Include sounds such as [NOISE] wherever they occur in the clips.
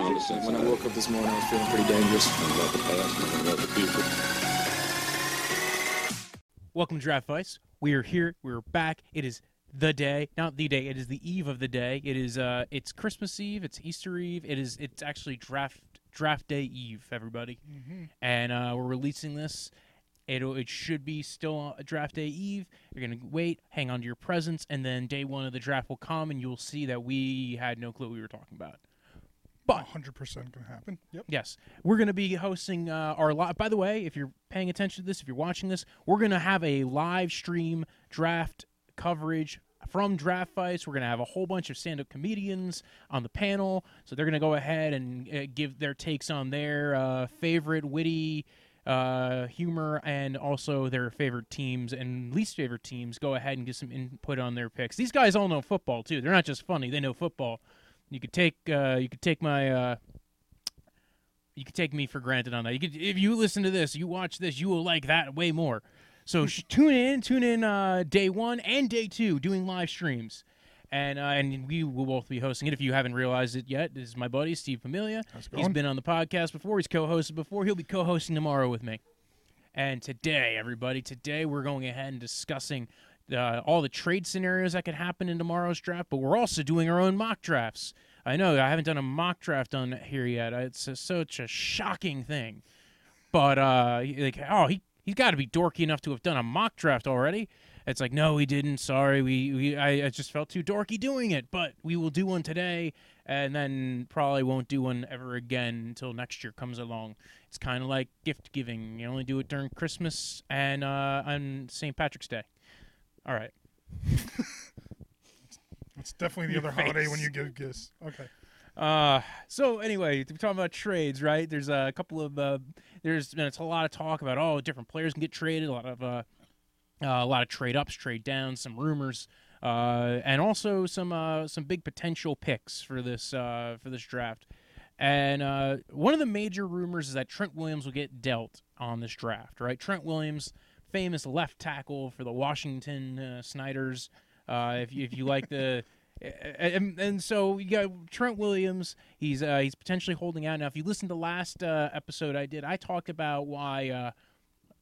all the sense When I woke up this morning, I was feeling pretty dangerous. Nothing about the past, nothing about the future. Welcome to Draft Vice. We are here. We're back. It is the day, not the day. It is the eve of the day. It is uh, it's Christmas Eve. It's Easter Eve. It is it's actually draft draft day Eve. Everybody, and uh, we're releasing this. It it should be still a draft day Eve. You're gonna wait, hang on to your presents, and then day one of the draft will come, and you'll see that we had no clue what we were talking about. But 100% going to happen. Yep. Yes, we're going to be hosting uh, our live. By the way, if you're paying attention to this, if you're watching this, we're going to have a live stream draft coverage from Draft Fights. We're going to have a whole bunch of stand-up comedians on the panel, so they're going to go ahead and uh, give their takes on their uh, favorite witty uh, humor and also their favorite teams and least favorite teams. Go ahead and get some input on their picks. These guys all know football too. They're not just funny; they know football. You could take uh, you could take my uh, you could take me for granted on that. You could if you listen to this, you watch this, you will like that way more. So sh- tune in, tune in uh, day one and day two, doing live streams, and uh, and we will both be hosting it. If you haven't realized it yet, this is my buddy Steve Familia. He's been on the podcast before. He's co-hosted before. He'll be co-hosting tomorrow with me. And today, everybody, today we're going ahead and discussing uh, all the trade scenarios that could happen in tomorrow's draft, but we're also doing our own mock drafts. I know I haven't done a mock draft on here yet. It's a, such a shocking thing, but uh, like, oh, he he's got to be dorky enough to have done a mock draft already. It's like, no, he didn't. Sorry, we, we I, I just felt too dorky doing it, but we will do one today, and then probably won't do one ever again until next year comes along. It's kind of like gift giving. You only do it during Christmas and uh, on St. Patrick's Day. All right. [LAUGHS] It's definitely the other holiday when you give gifts. Okay. Uh, so anyway, we're talking about trades, right? There's a couple of uh, there's been a lot of talk about oh, different players can get traded, a lot of uh, uh, a lot of trade ups, trade downs, some rumors, uh, and also some uh, some big potential picks for this uh, for this draft. And uh, one of the major rumors is that Trent Williams will get dealt on this draft, right? Trent Williams, famous left tackle for the Washington uh, Snyders. Uh, if you, if you like the [LAUGHS] and, and so you got Trent Williams. He's uh, he's potentially holding out. Now, if you listen to the last uh, episode I did, I talked about why uh,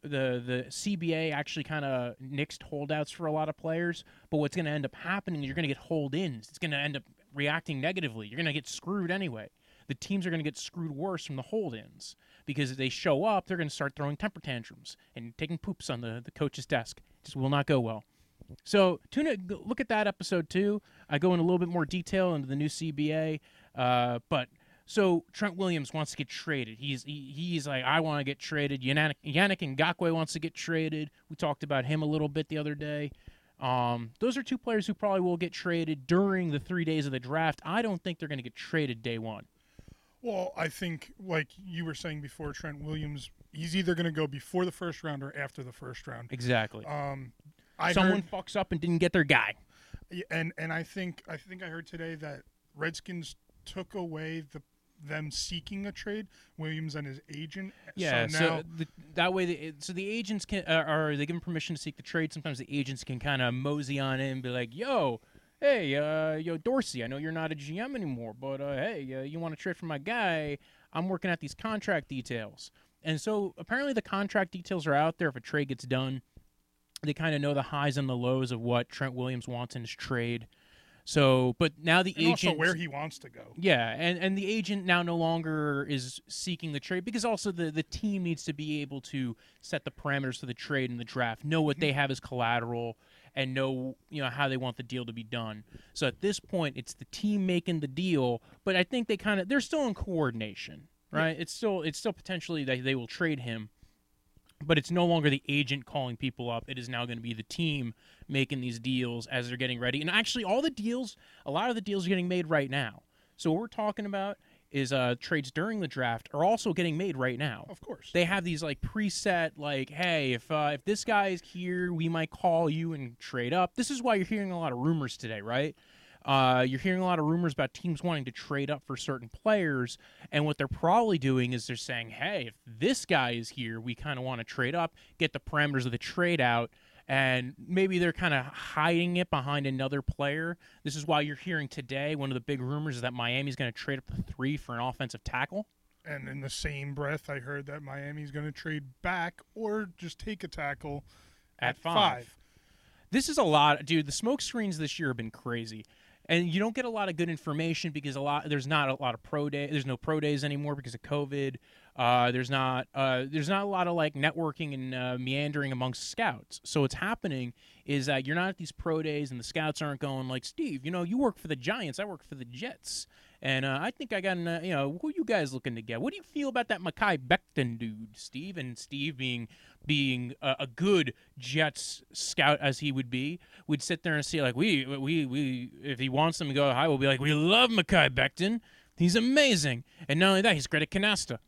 the the CBA actually kind of nixed holdouts for a lot of players. But what's going to end up happening you're going to get hold ins. It's going to end up reacting negatively. You're going to get screwed anyway. The teams are going to get screwed worse from the hold ins because if they show up, they're going to start throwing temper tantrums and taking poops on the, the coach's desk. It just will not go well. So tune in, look at that episode too. I go in a little bit more detail into the new CBA. Uh, but so Trent Williams wants to get traded. He's he, he's like I want to get traded. Yannick, Yannick Ngakoue wants to get traded. We talked about him a little bit the other day. Um, those are two players who probably will get traded during the three days of the draft. I don't think they're going to get traded day one. Well, I think, like you were saying before, Trent Williams, he's either going to go before the first round or after the first round. Exactly. Um, I Someone heard, fucks up and didn't get their guy. and and I think I think I heard today that Redskins took away the them seeking a trade, Williams and his agent. Yeah, So so, the, that way, the, so the agents can, uh, are they given permission to seek the trade? Sometimes the agents can kind of mosey on in and be like, "Yo, hey, uh, yo, Dorsey, I know you're not a GM anymore, but uh, hey, uh, you want to trade for my guy? I'm working out these contract details." And so apparently the contract details are out there. If a trade gets done, they kind of know the highs and the lows of what Trent Williams wants in his trade. So, but now the and agent also where he wants to go. yeah, and, and the agent now no longer is seeking the trade because also the, the team needs to be able to set the parameters for the trade and the draft, know what mm-hmm. they have as collateral, and know you know how they want the deal to be done. So at this point, it's the team making the deal, but I think they kind of they're still in coordination, right? It's still it's still potentially that they will trade him, but it's no longer the agent calling people up. It is now going to be the team making these deals as they're getting ready. And actually, all the deals, a lot of the deals are getting made right now. So what we're talking about is uh, trades during the draft are also getting made right now. Of course. They have these like preset, like, hey, if uh, if this guy is here, we might call you and trade up. This is why you're hearing a lot of rumors today, right? Uh, you're hearing a lot of rumors about teams wanting to trade up for certain players, and what they're probably doing is they're saying, "Hey, if this guy is here, we kind of want to trade up, get the parameters of the trade out, and maybe they're kind of hiding it behind another player. This is why you're hearing today one of the big rumors is that Miami's going to trade up to three for an offensive tackle. And in the same breath, I heard that Miami's going to trade back or just take a tackle At at, five. five. This is a lot, dude. The smoke screens this year have been crazy, and you don't get a lot of good information because a lot there's not a lot of pro day. There's no pro days anymore because of COVID. Uh, there's not uh, there's not a lot of like networking and uh, meandering amongst scouts. So what's happening is that you're not at these pro days, and the scouts aren't going like Steve. You know, you work for the Giants. I work for the Jets. And uh, I think I got, an, uh, you know, who you guys looking to get? What do you feel about that Mekhi Becton dude, Steve? And Steve being being a, a good Jets scout as he would be, would sit there and see like, we we we if he wants them to go high, we'll be like, we love Mekhi Becton. He's amazing. And not only that, he's great at canasta.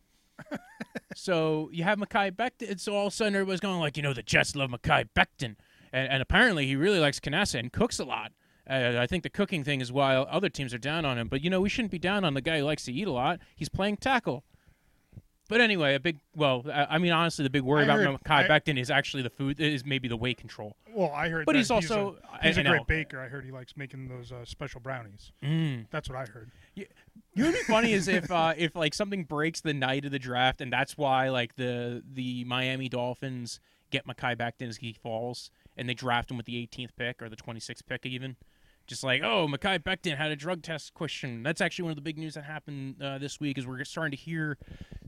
[LAUGHS] so you have Mekhi Becton. So all of a sudden everybody's going like, you know, the Jets love Mekhi Becton. And, and apparently he really likes canasta and cooks a lot. Uh, I think the cooking thing is why other teams are down on him. But you know, we shouldn't be down on the guy who likes to eat a lot. He's playing tackle. But anyway, a big well, I mean, honestly, the big worry I about heard- Mekhi I- Becton is actually the food is maybe the weight control. Well, I heard. But that he's also- a, he's I- a know. great baker. I heard he likes making those uh, special brownies. Mm. That's what I heard. You know what'd be funny is if uh, [LAUGHS] if like something breaks the night of the draft, and that's why like the the Miami Dolphins get Mekhi Becton as he falls, and they draft him with the 18th pick or the 26th pick even. Just like, oh, Mekhi Becton had a drug test question. That's actually one of the big news that happened uh, this week. Is we're starting to hear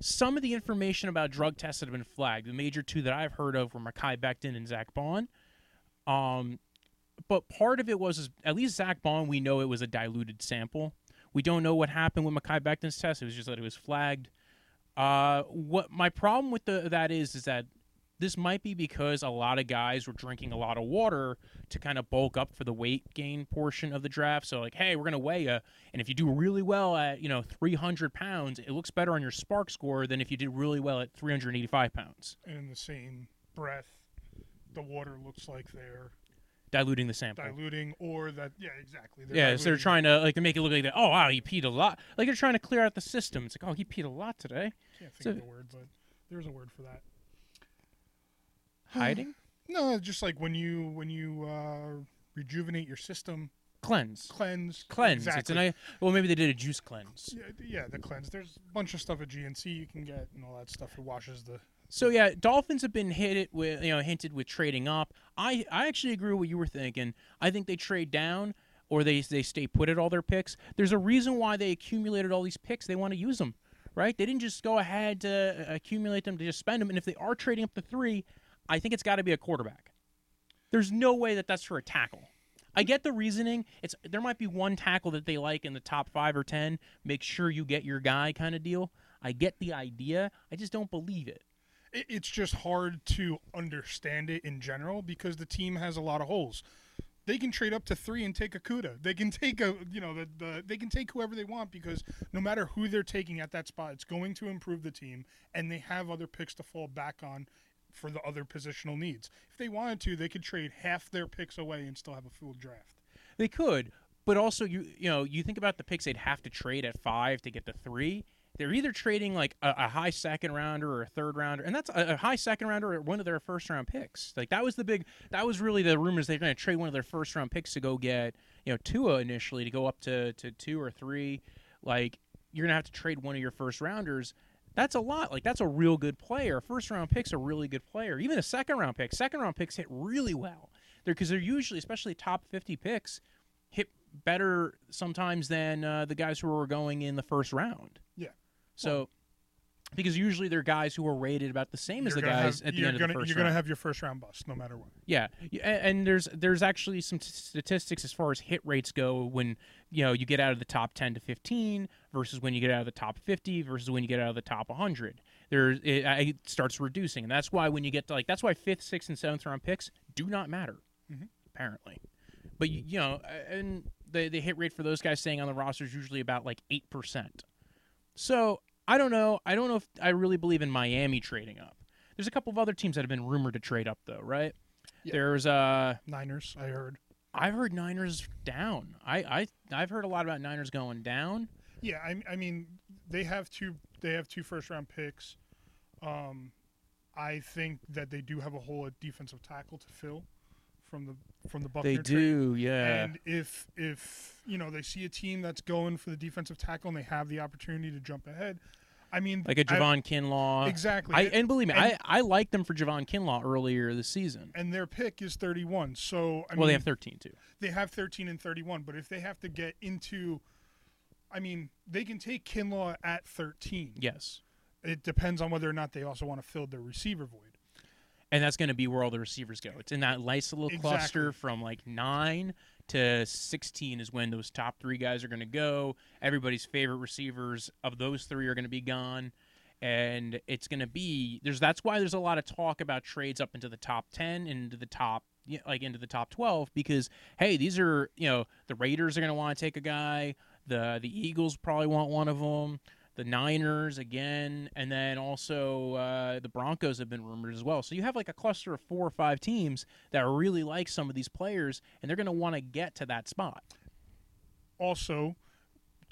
some of the information about drug tests that have been flagged. The major two that I've heard of were Mekhi Becton and Zack Baun. Um, but part of it was is, at least Zack Baun, we know it was a diluted sample. We don't know what happened with Mekhi Becton's test. It was just that it was flagged. Uh, what my problem with the, that is is that this might be because a lot of guys were drinking a lot of water to kind of bulk up for the weight gain portion of the draft. So like, hey, we're gonna weigh you, and if you do really well at you know 300 pounds, it looks better on your SPARQ score than if you did really well at 385 pounds, And in the same breath, the water looks like they're diluting the sample. diluting, or that yeah, exactly. They're Yeah, so they're trying to like to make it look like that. Oh wow, he peed a lot. Like they're trying to clear out the system. It's like, oh, he peed a lot today. Can't think so- of the word, but there's a word for that. [SIGHS] Hiding, No, just like when you when you uh, rejuvenate your system, cleanse, cleanse, cleanse. Exactly. It's a nice. Well, maybe they did a juice cleanse. yeah, yeah, the cleanse. There's a bunch of stuff at GNC you can get and all that stuff. It washes the. So yeah, Dolphins have been hit it with you know hinted with trading up. I I actually agree with what you were thinking. I think they trade down or they they stay put at all their picks. There's a reason why they accumulated all these picks. They want to use them, right? They didn't just go ahead to uh, accumulate them to just spend them. And if they are trading up to three, I think it's got to be a quarterback. There's no way that that's for a tackle. I get the reasoning. It's there might be one tackle that they like in the top five or ten. Make sure you get your guy kind of deal. I get the idea. I just don't believe it. It, it's just hard to understand it in general because the team has a lot of holes. They can trade up to three and take a Cuda. They can take a you know the, the they can take whoever they want because no matter who they're taking at that spot, it's going to improve the team, and they have other picks to fall back on for the other positional needs. If they wanted to, they could trade half their picks away and still have a full draft. They could, but also you you know you think about the picks they'd have to trade at five to get the three. They're either trading like a, a high second rounder or a third rounder, and that's a, a high second rounder or one of their first round picks. Like that was the big that was really the rumors they're going to trade one of their first round picks to go get you know Tua initially to go up to to two or three. Like you're gonna have to trade one of your first rounders. That's a lot. Like that's a real good player. First round pick's a really good player. Even a second round pick. Second round picks hit really well. They're because they're usually, especially top fifty picks, hit better sometimes than uh, the guys who were going in the first round. Yeah. So because usually they're guys who are rated about the same as You're the guys have- at the end gonna, of the 1st You're gonna have your first round bust no matter what. Yeah, and there's there's actually some t- statistics as far as hit rates go when you know you get out of the top 10 to 15 versus when you get out of the top 50 versus when you get out of the top 100. There's it, it starts reducing, and that's why when you get to like that's why fifth, sixth, and seventh round picks do not matter Mhm. apparently. But you, you know, and the the hit rate for those guys staying on the roster is usually about like eight percent. So I don't know. I don't know if I really believe in Miami trading up. There's a couple of other teams that have been rumored to trade up though, right? Yeah. There's uh Niners, I heard. I've heard Niners down. I I I've heard a lot about Niners going down. Yeah, I, I mean they have two they have two first round picks. Um, I think that they do have a hole at defensive tackle to fill. From the from the Buckner They trade. do, yeah. And if if you know they see a team that's going for the defensive tackle and they have the opportunity to jump ahead, I mean, like a Javon Kinlaw. exactly. I, and believe me, and- I, I liked them for Javon Kinlaw earlier this season. and their pick is 31. So I well, mean, they have 13 too. they have 13 and 31, but if they have to get into, I mean, they can take Kinlaw at 13. Yes. It depends on whether or not they also want to fill their receiver void. And that's going to be where all the receivers go. It's in that nice little cluster from like 9 to 16 is when those top three guys are going to go. Everybody's favorite receivers of those three are going to be gone. And it's going to be there's that's why there's a lot of talk about trades up into the top 10 into the top like into the top 12 because hey, these are, you know, the Raiders are going to want to take a guy, the the Eagles probably want one of them the Niners again, and then also uh, the Broncos have been rumored as well. So you have like a cluster of four or five teams that really like some of these players, and they're going to want to get to that spot. Also,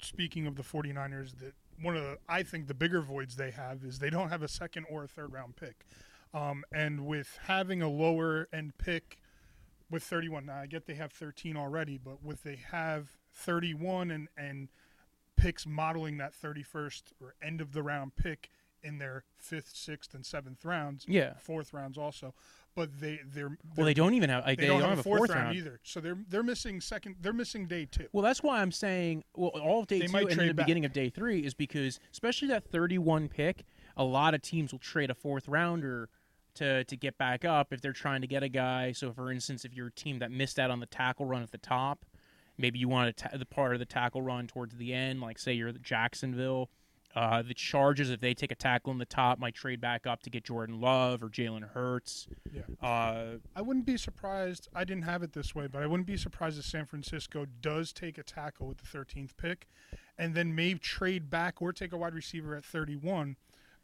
speaking of the 49ers, that one of the I think the bigger voids they have is they don't have a second or a third round pick. Um, and with having a lower end pick with 31, now I get they have 13 already, but with they have 31 and and picks modeling that 31st or end of the round pick in their fifth, sixth, and seventh rounds, Yeah. fourth rounds also. But they they're, Well, they're they don't even have like, they, don't, have, a fourth, round. round, either. So they're they're missing second. They're missing day two. Well, that's why I'm saying well, all of day They two and the back. beginning of day three is because especially that 31 pick, a lot of teams will trade a fourth rounder to to get back up if they're trying to get a guy. So, for instance, if you're a team that missed out on the tackle run at the top, maybe you want ta- the part of the tackle run towards the end, like say you're Jacksonville. Uh, the Chargers, if they take a tackle in the top, might trade back up to get Jordan Love or Jalen Hurts. Yeah. Uh, I wouldn't be surprised. I didn't have it this way, but I wouldn't be surprised if San Francisco does take a tackle with the 13th pick, and then may trade back or take a wide receiver at 31,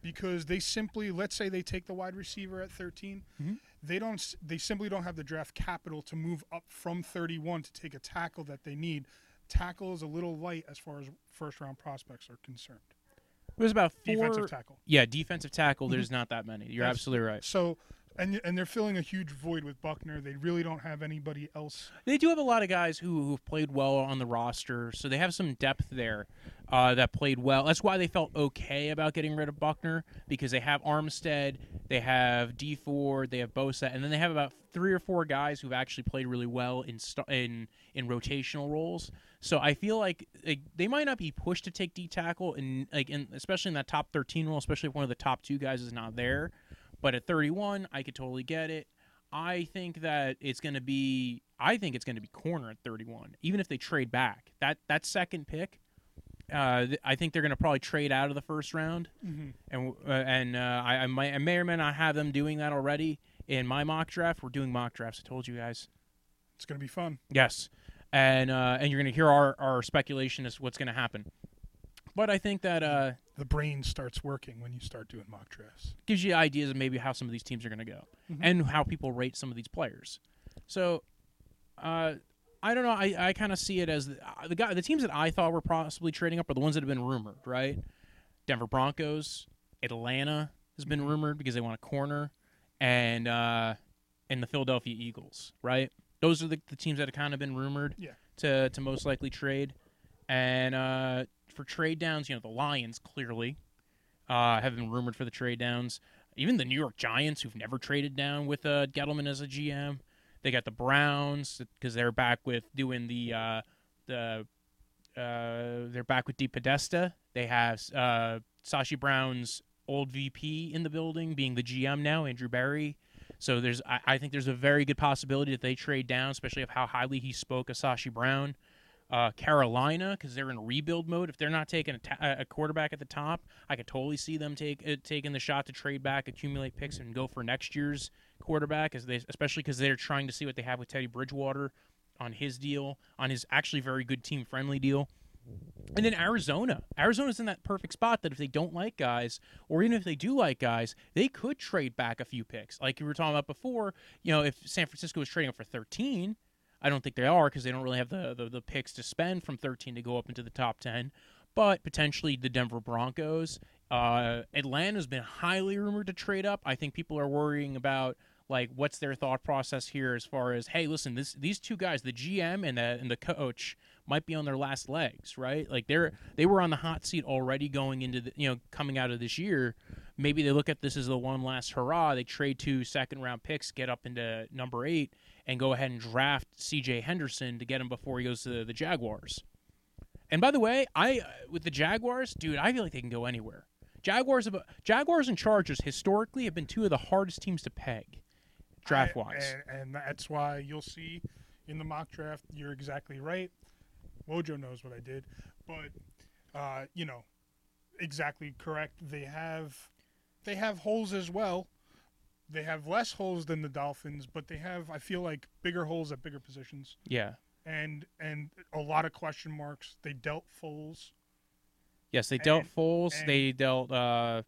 because they simply, let's say they take the wide receiver at 13, Mhm. They don't. They simply don't have the draft capital to move up from 31 to take a tackle that they need. Tackle is a little light as far as first round prospects are concerned. there's about four. Defensive tackle. Yeah, defensive tackle. Mm-hmm. There's not that many. You're Yes. absolutely right. So, and and they're filling a huge void with Buckner. They really don't have anybody else. They do have a lot of guys who who've played well on the roster, so they have some depth there uh, that played well. That's why they felt okay about getting rid of Buckner because they have Armstead, they have Dee Ford, they have Bosa, and then they have about three or four guys who've actually played really well in st- in in rotational roles. So I feel like, like they might not be pushed to take D tackle, and like in, especially in that top thirteen role, especially if one of the top two guys is not there. But at 31, I could totally get it. I think that it's going to be. I think it's going to be corner at 31, even if they trade back. That that second pick, uh, th- I think they're going to probably trade out of the first round, Mm-hmm. and uh, and uh, I, I might I may or may not have them doing that already in my mock draft. We're doing mock drafts. I told you guys. It's going to be fun. Yes, and uh, and you're going to hear our our speculation as what's going to happen. But I think that uh, The brain starts working when you start doing mock drafts. gives you ideas of maybe how some of these teams are going to go Mhm. and how people rate some of these players. So, uh, I don't know. I, I kind of see it as the, uh, the guy, the teams that I thought were possibly trading up are the ones that have been rumored, right? Denver Broncos, Atlanta has been rumored because they want a corner, and uh, and the Philadelphia Eagles, right? Those are the, the teams that have kind of been rumored Yeah. to to most likely trade. And uh, for trade downs, you know, the Lions clearly uh, have been rumored for the trade downs. Even the New York Giants, who've never traded down with uh, Gettleman as a GM, they got the Browns because they're back with doing the uh, the uh, they're back with DePodesta. They have uh, Sashi Brown's old VP in the building, being the GM now, Andrew Berry. So there's, I, I think there's a very good possibility that they trade down, especially of how highly he spoke of Sashi Brown. Uh, Carolina, because they're in rebuild mode. If they're not taking a, quarterback at the top, I could totally see them take uh, taking the shot to trade back, accumulate picks, and go for next year's quarterback. As they, especially because they're trying to see what they have with Teddy Bridgewater on his deal, on his actually very good team friendly deal. And then Arizona. Arizona's in that perfect spot that if they don't like guys, or even if they do like guys, they could trade back a few picks. Like you were talking about before, you know, if San Francisco was trading up for 13, I don't think they are because they don't really have the, the, the picks to spend from 13 to go up into the top 10. But potentially the Denver Broncos. Uh, Atlanta's been highly rumored to trade up. I think people are worrying about like what's their thought process here as far as hey, listen, this these two guys, the GM and the and the coach, might be on their last legs, right? Like they're they were on the hot seat already going into the you know coming out of this year. Maybe they look at this as the one last hurrah. They trade two second round picks, get up into number eight, and go ahead and draft C.J. Henderson to get him before he goes to the Jaguars. And by the way, I uh, with the Jaguars, dude, I feel like they can go anywhere. Jaguars, Jaguars and Chargers historically have been two of the hardest teams to peg, draft wise. And, and that's why you'll see in the mock draft, you're exactly right. Wojo knows what I did, but uh, you know, exactly correct. They have they have holes as well. They have less holes than the Dolphins, but they have I feel like bigger holes at bigger positions. Yeah. And and a lot of question marks. They dealt Foles. Yes, they dealt And- Foles. and- they dealt uh,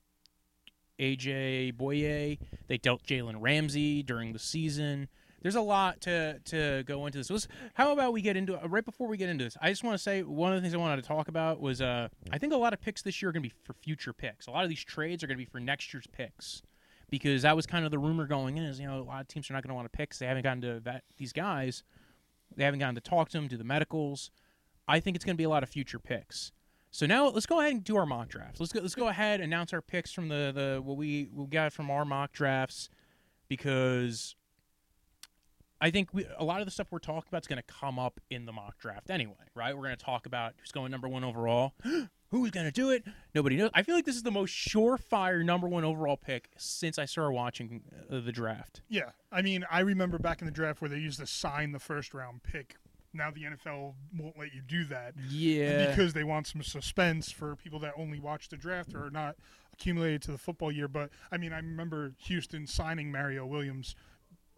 AJ Bouye. They dealt Jalen Ramsey during the season. There's a lot to to go into this. Let's- how about we get into it? right before we get into this? I just want to say one of the things I wanted to talk about was uh, I think a lot of picks this year are going to be for future picks. A lot of these trades are going to be for next year's picks because that was kind of the rumor going in is you know a lot of teams are not going to want to pick 'cause they haven't gotten to vet these guys. They haven't gotten to talk to them, do the medicals. I think it's going to be a lot of future picks. So now let's go ahead and do our mock drafts. Let's go. Let's go ahead and announce our picks from the the what we we got from our mock drafts because I think we, a lot of the stuff we're talking about is going to come up in the mock draft anyway, right? We're going to talk about who's going number one overall, [GASPS] who's going to do it. Nobody knows. I feel like this is the most surefire number one overall pick since I started watching uh, the draft. Yeah, I mean, I remember back in the draft where they used to sign the first round pick. Now the NFL won't let you do that Yeah, because they want some suspense for people that only watch the draft or are not accumulated to the football year. But I mean, I remember Houston signing Mario Williams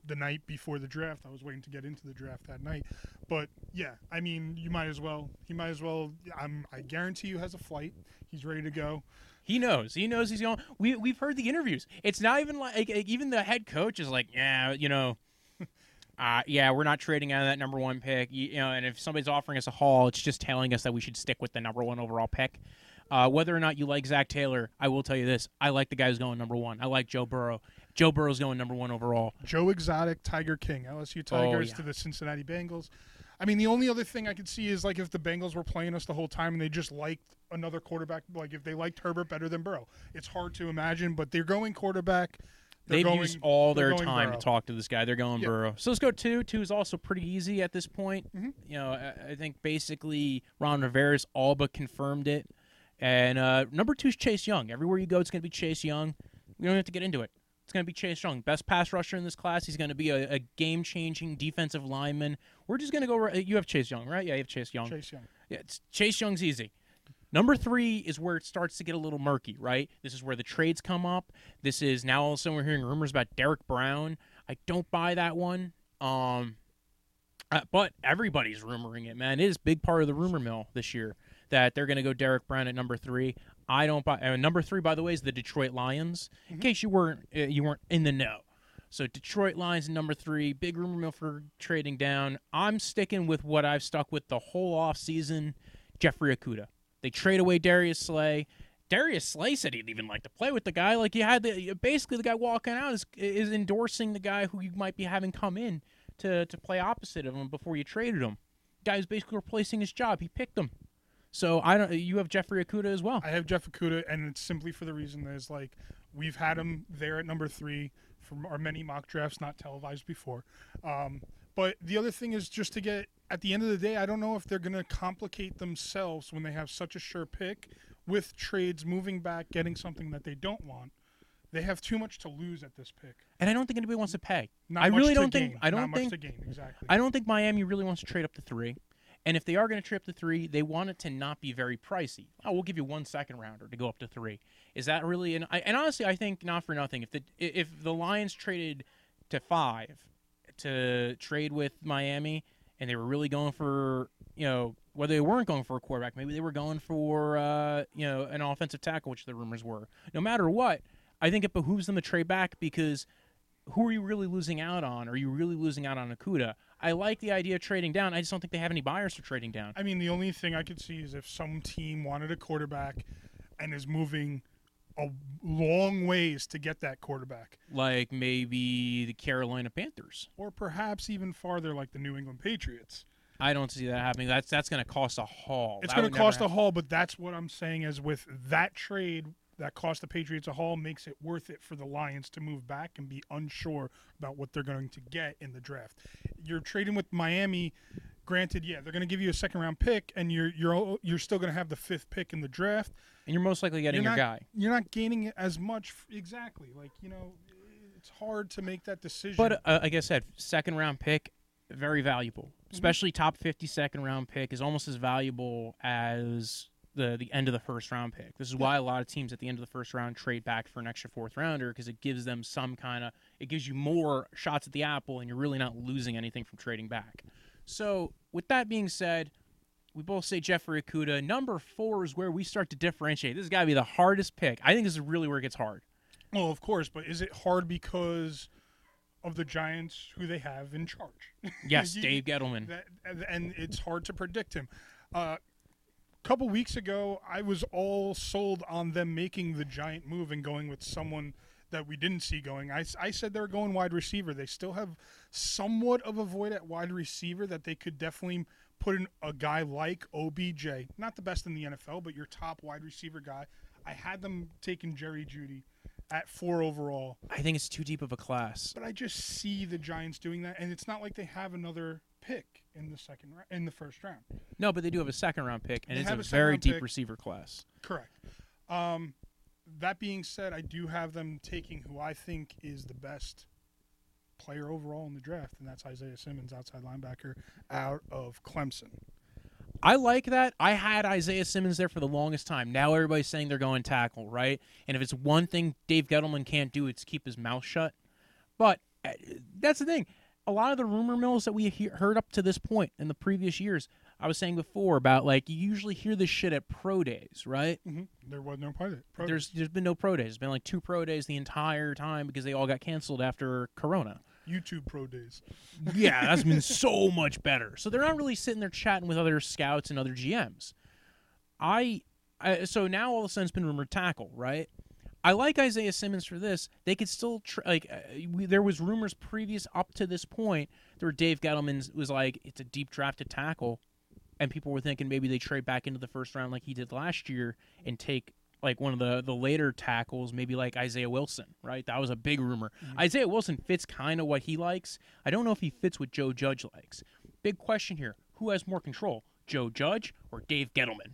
the night before the draft. I was waiting to get into the draft that night. But yeah, I mean, you might as well. He might as well. I'm. I guarantee you has a flight. He's ready to go. He knows. He knows he's going. We we've heard the interviews. It's not even like, like even the head coach is like, yeah, you know, [LAUGHS] uh, yeah, we're not trading out of that number one pick. You, you know, and if somebody's offering us a haul, it's just telling us that we should stick with the number one overall pick. Uh, whether or not you like Zac Taylor, I will tell you this: I like the guy who's going number one. I like Joe Burrow. Joe Burrow's going number one overall. Joe Exotic, Tiger King, LSU Tigers yeah. to the Cincinnati Bengals. I mean, the only other thing I could see is like if the Bengals were playing us the whole time and they just liked another quarterback, like if they liked Herbert better than Burrow. It's hard to imagine, but they're going quarterback. They're They've going, used all their time Burrow. to talk to this guy. They're going Yeah. Burrow. So let's go two. Two is also pretty easy at this point. Mhm. You know, I, I think basically Ron Rivera's all but confirmed it. And uh, number two is Chase Young. Everywhere you go, it's going to be Chase Young. We don't have to get into it. It's going to be Chase Young, best pass rusher in this class. He's going to be a, a game-changing defensive lineman. We're just going to go. Right, you have Chase Young, right? Yeah, you have Chase Young. Chase Young. Yeah, it's, Chase Young's easy. Number three is where it starts to get a little murky, right? This is where the trades come up. This is now all of a sudden we're hearing rumors about Derrick Brown. I don't buy that one. Um, uh, but everybody's rumoring it, man. It is a big part of the rumor mill this year that they're going to go Derrick Brown at number three. I don't buy. Uh, number three, by the way, is the Detroit Lions. In case you weren't uh, you weren't in the know. So Detroit Lions number three, big rumor mill for trading down. I'm sticking with what I've stuck with the whole off season. Jeffrey Okudah. They trade away Darius Slay. Darius Slay said he'd even like to play with the guy. Like you had the basically the guy walking out is is endorsing the guy who you might be having come in to to play opposite of him before you traded him. Guy who's basically replacing his job. He picked him. So I don't. You have Jeffrey Okuda as well. I have Jeff Okudah, and it's simply for the reason that is like we've had him there at number three from our many mock drafts, not televised before. Um, but the other thing is just to get at the end of the day, I don't know if they're going to complicate themselves when they have such a sure pick with trades moving back, getting something that they don't want. They have too much to lose at this pick. and I don't think anybody wants to pay. Not I much really to don't think. gain. I don't much think. to gain exactly. I don't think Miami really wants to trade up to three. And if they are going to trip to three, they want it to not be very pricey. Oh, we'll give you one second rounder to go up to three. Is that really? An, I, and honestly, I think not for nothing. If the if the Lions traded to five to trade with Miami, and they were really going for you know whether they weren't going for a quarterback, maybe they were going for uh, you know an offensive tackle, which the rumors were. No matter what, I think it behooves them to trade back because who are you really losing out on? Are you really losing out on Okudah? I like the idea of trading down. I just don't think they have any buyers for trading down. I mean, the only thing I could see is if some team wanted a quarterback and is moving a long ways to get that quarterback, Like maybe the Carolina Panthers. or perhaps even farther, like the New England Patriots. I don't see that happening. That's that's going to cost a haul. It's going to cost a haul, but that's what I'm saying is with that trade that cost the Patriots a haul makes it worth it for the Lions to move back and be unsure about what they're going to get in the draft. You're trading with Miami. Granted, yeah, they're going to give you a second round pick, and you're you're you're still going to have the fifth pick in the draft. and you're most likely getting you're your guy. You're not gaining as much exactly. Like you know, it's hard to make that decision. But uh, like I said, second round pick, very valuable. Mm-hmm. Especially top 50 second round pick is almost as valuable as the the end of the first round pick. This is why a lot of teams at the end of the first round trade back for an extra fourth rounder because it gives them some kind of it gives you more shots at the apple and you're really not losing anything from trading back. So with that being said, we both say Jeffrey Okudah. Number four is where we start to differentiate. This has got to be the hardest pick. I think this is really where it gets hard. well, of course, but is it hard because of the Giants who they have in charge? [LAUGHS] Yes, You- Dave Gettleman. that, and it's hard to predict him. A couple weeks ago, I was all sold on them making the giant move and going with someone that we didn't see going. I, I said they were going wide receiver. They still have somewhat of a void at wide receiver that they could definitely put in a guy like OBJ. Not the best in the NFL, but your top wide receiver guy. I had them taking Jerry Jeudy at four overall. I think it's too deep of a class. But I just see the Giants doing that, and it's not like they have another pick in the second ra- in the first round. No, but they do have a second round pick, and They it's have a a second very round deep pick. receiver class. Correct. Um, that being said, I do have them taking who I think is the best player overall in the draft, and that's Isaiah Simmons, outside linebacker, out of Clemson. I like that. I had Isaiah Simmons there for the longest time. Now everybody's saying they're going tackle, right? And if it's one thing Dave Gettleman can't do, it's keep his mouth shut. But uh, that's the thing. A lot of the rumor mills that we he- heard up to this point in the previous years, I was saying before about like you usually hear this shit at pro days, right? hmm There was no it. Pro- There's there's been no pro days. There's been like two pro days the entire time because they all got canceled after Corona. YouTube pro days. Yeah, [LAUGHS] that's been so much better. So they're not really sitting there chatting with other scouts and other GMs. I, I so now all of a sudden it's been rumored tackle, right? I like Isaiah Simmons for this. They could still tr- like uh, we, there was rumors previous up to this point where Dave Gettleman was like it's a deep draft to tackle, and people were thinking maybe they trade back into the first round like he did last year and take like one of the the later tackles, maybe like Isaiah Wilson, right? That was a big rumor. Isaiah Wilson fits kind of what he likes. I don't know if he fits what Joe Judge likes. Big question here: Who has more control, Joe Judge or Dave Gettleman?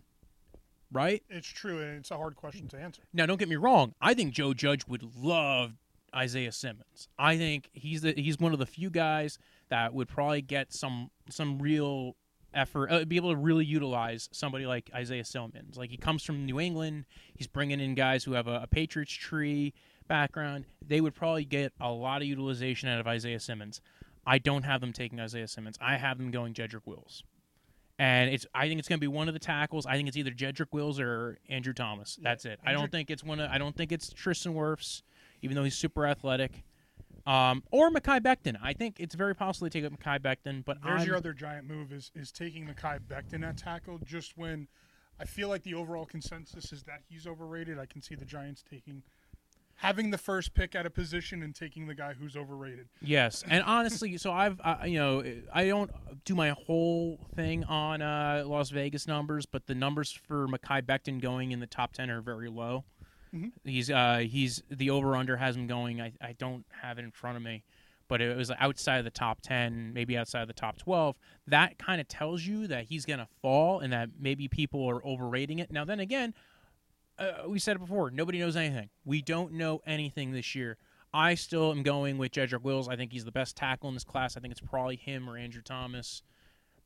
Right It's true, and it's a hard question to answer. now, don't get me wrong. I think Joe Judge would love Isaiah Simmons. I think he's the he's one of the few guys that would probably get some some real effort, uh, be able to really utilize somebody like Isaiah Simmons. Like he comes from New England, he's bringing in guys who have a, a Patriots tree background. They would probably get a lot of utilization out of Isaiah Simmons. I don't have them taking Isaiah Simmons. I have them going Jedrick Wills. And it's I think it's going to be one of the tackles. I think it's either Jedrick Wills or Andrew Thomas. That's it. I don't think it's one of I don't think it's Tristan Wirfs, even though he's super athletic. Um, or Mekhi Becton. I think it's very possible they take up Mekhi Becton, but There's I'm, your other giant move is is taking Mekhi Becton at tackle. Just when I feel like the overall consensus is that he's overrated, I can see the Giants taking having the first pick at a position and taking the guy who's overrated. Yes, and honestly, so I've uh, you know I don't do my whole thing on uh, Las Vegas numbers, but the numbers for Mekhi Becton going in the top ten are very low. Mhm. He's uh he's the over under has him going. I I don't have it in front of me, but it was outside of the top ten, maybe outside of the top twelve. That kind of tells you that he's gonna fall and that maybe people are overrating it. Now then again, uh, we said it before. Nobody knows anything. We don't know anything this year. I still am going with Jedrick Wills. I think he's the best tackle in this class. I think it's probably him or Andrew Thomas.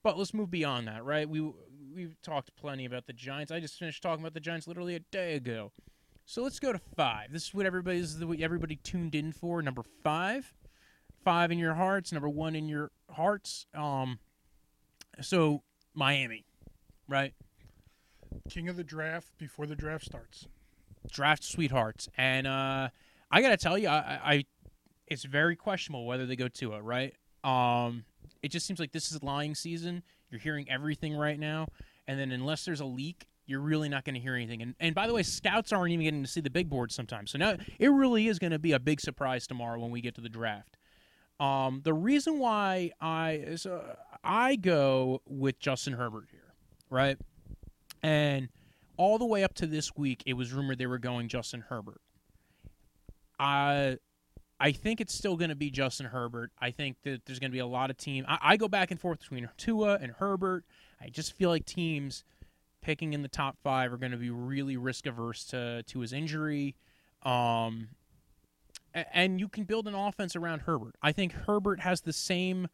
But let's move beyond that, right? We we've talked plenty about the Giants. I just finished talking about the Giants literally a day ago. So let's go to five. This is what everybody's what everybody tuned in for. Number five, five in your hearts. Number one in your hearts. Um, so Miami, right? King of the draft before the draft starts. draft sweethearts, and uh, I gotta tell you, I, I, it's very questionable whether they go to it. Right? Um, it just seems like this is lying season. You're hearing everything right now, and then unless there's a leak you're really not going to hear anything. And and by the way, scouts aren't even getting to see the big board sometimes. So now it really is going to be a big surprise tomorrow when we get to the draft. Um, the reason why I so I go with Justin Herbert here, right? And all the way up to this week, it was rumored they were going Justin Herbert. I I think it's still going to be Justin Herbert. I think that there's going to be a lot of team. I, I go back and forth between Tua and Herbert. I just feel like teams picking in the top five are going to be really risk averse to to his injury. Um, and you can build an offense around Herbert. I think Herbert has the same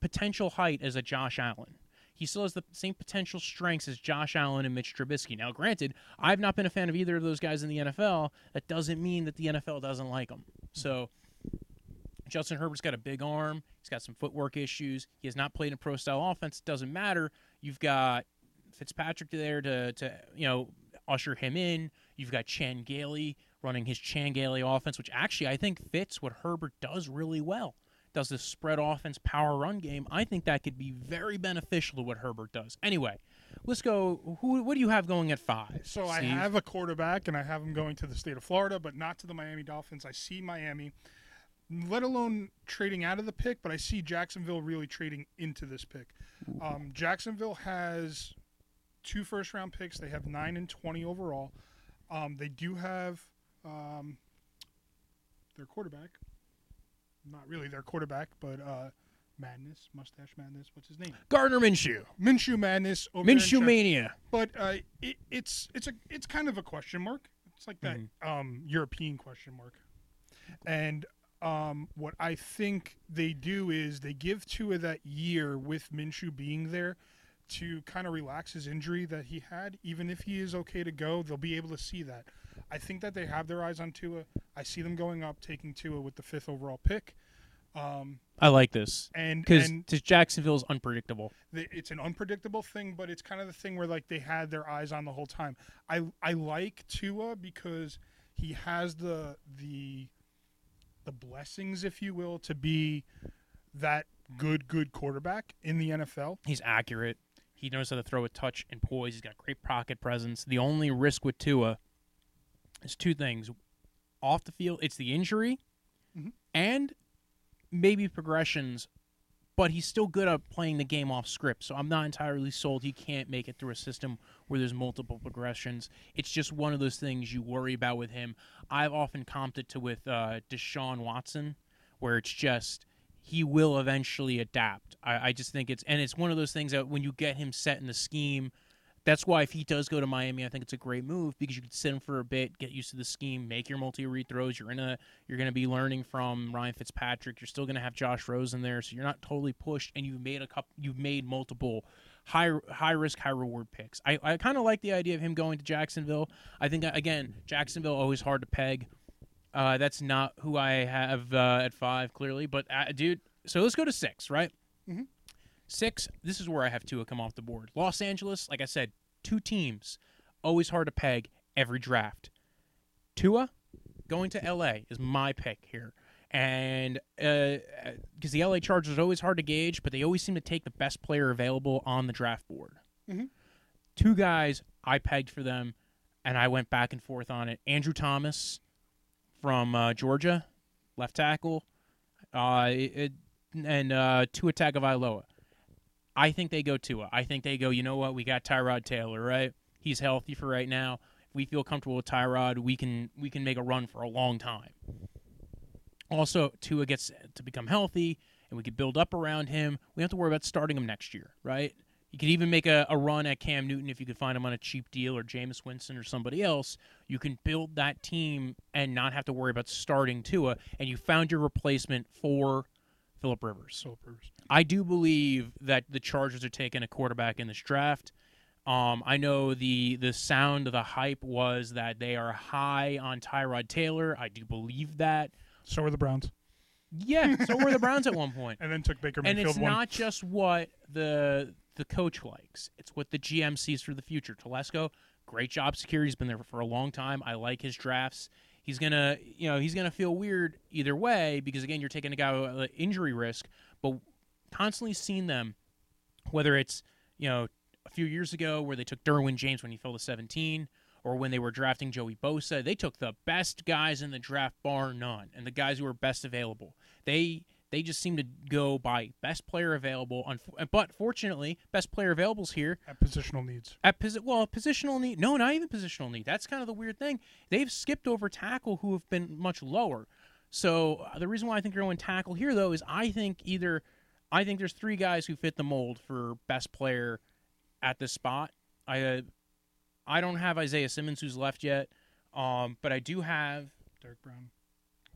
potential height as a Josh Allen. He still has the same potential strengths as Josh Allen and Mitch Trubisky. Now, granted, I've not been a fan of either of those guys in the NFL. That doesn't mean that the NFL doesn't like them. So, Justin Herbert's got a big arm. He's got some footwork issues. He has not played in pro style offense. It doesn't matter. You've got Fitzpatrick there to, to you know usher him in. You've got Chan Gailey running his Chan Gailey offense, which actually I think fits what Herbert does really well. Does this spread offense, power run game? I think that could be very beneficial to what Herbert does. Anyway, let's go. Who? What do you have going at five? So I have a quarterback, and I have him going to the state of Florida, but not to the Miami Dolphins. I see Miami, let alone trading out of the pick, but I see Jacksonville really trading into this pick. Um, Jacksonville has two first round picks. They have nine and twenty overall. Um, they do have um, their quarterback. Not really their quarterback, but uh, Madness, Mustache Madness. What's his name? Gardner Minshew. Minshew Madness. Over Minshew mania. but uh, it, it's it's a it's kind of a question mark. It's like that um, European question mark, and um, what I think they do is they give Tua that year with Minshew being there to kind of relax his injury that he had. Even if he is okay to go, they'll be able to see that. I think that they have their eyes on Tua. I see them going up, taking Tua with the fifth overall pick. Um, I like this and because and Jacksonville's unpredictable. the- it's an unpredictable thing, but it's kind of the thing where like they had their eyes on the whole time. I I like Tua because he has the the the blessings, if you will, to be that good good quarterback in the NFL. He's accurate. He knows how to throw a touch and poise. He's got great pocket presence. The only risk with Tua is two things: off the field, it's the injury, Mhm. and maybe progressions. But he's still good at playing the game off script, so I'm not entirely sold he can't make it through a system where there's multiple progressions. It's just one of those things you worry about with him. I've often comped it to with uh, Deshaun Watson, where it's just he will eventually adapt. I, I just think it's and it's one of those things that when you get him set in the scheme, that's why if he does go to Miami, I think it's a great move because you can sit him for a bit, get used to the scheme, make your multi read throws. You're gonna you're gonna be learning from Ryan Fitzpatrick. You're still gonna have Josh Rosen there, so you're not totally pushed, and you've made a couple, you've made multiple high high risk, high reward picks. I, I kind of like the idea of him going to Jacksonville. I think again, Jacksonville always hard to peg. Uh, that's not who I have uh, at five, clearly. But uh, dude, so let's go to six, right? Mhm. Six. This is where I have Tua come off the board. Los Angeles, like I said, two teams, always hard to peg every draft. Tua going to L.A. is my pick here, and because the L.A. Chargers are always hard to gauge, but they always seem to take the best player available on the draft board. Mhm. Two guys I pegged for them, and I went back and forth on it. Andrew Thomas from uh, Georgia, left tackle, uh, it, and uh, Tua Tagovailoa. I think they go Tua. I think they go. You know what? We got Tyrod Taylor, right? He's healthy for right now. If we feel comfortable with Tyrod, we can we can make a run for a long time. Also, Tua gets to become healthy, and we could build up around him. We don't have to worry about starting him next year, right? You could even make a, a run at Cam Newton if you could find him on a cheap deal or Jameis Winston or somebody else. You can build that team and not have to worry about starting Tua, and you found your replacement for Philip Rivers. So Rivers. I do believe that the Chargers are taking a quarterback in this draft. Um, I know the the sound of the hype was that they are high on Tyrod Taylor. I do believe that. So are the Browns, Yeah, so were the [LAUGHS] Browns at one point. and then took Baker Mayfield. And it's one. not just what the the coach likes; it's what the GM sees for the future. Telesco, great job security. He's been there for a long time. I like his drafts. He's gonna, you know, he's gonna feel weird either way because again, you're taking a guy with uh, injury risk, but constantly seen them, whether it's you know a few years ago where they took Derwin James when he fell to 17, or when they were drafting Joey Bosa. They took the best guys in the draft, bar none, and the guys who were best available. They they just seem to go by best player available. But fortunately, best player available is here At positional needs. at posi- well positional need. No, not even positional need. That's kind of the weird thing. They've skipped over tackle who have been much lower. So uh, the reason why I think they're going tackle here though is I think either I think there's three guys who fit the mold for best player at this spot. I uh, I don't have Isaiah Simmons who's left yet, um, but I do have Derrick Brown.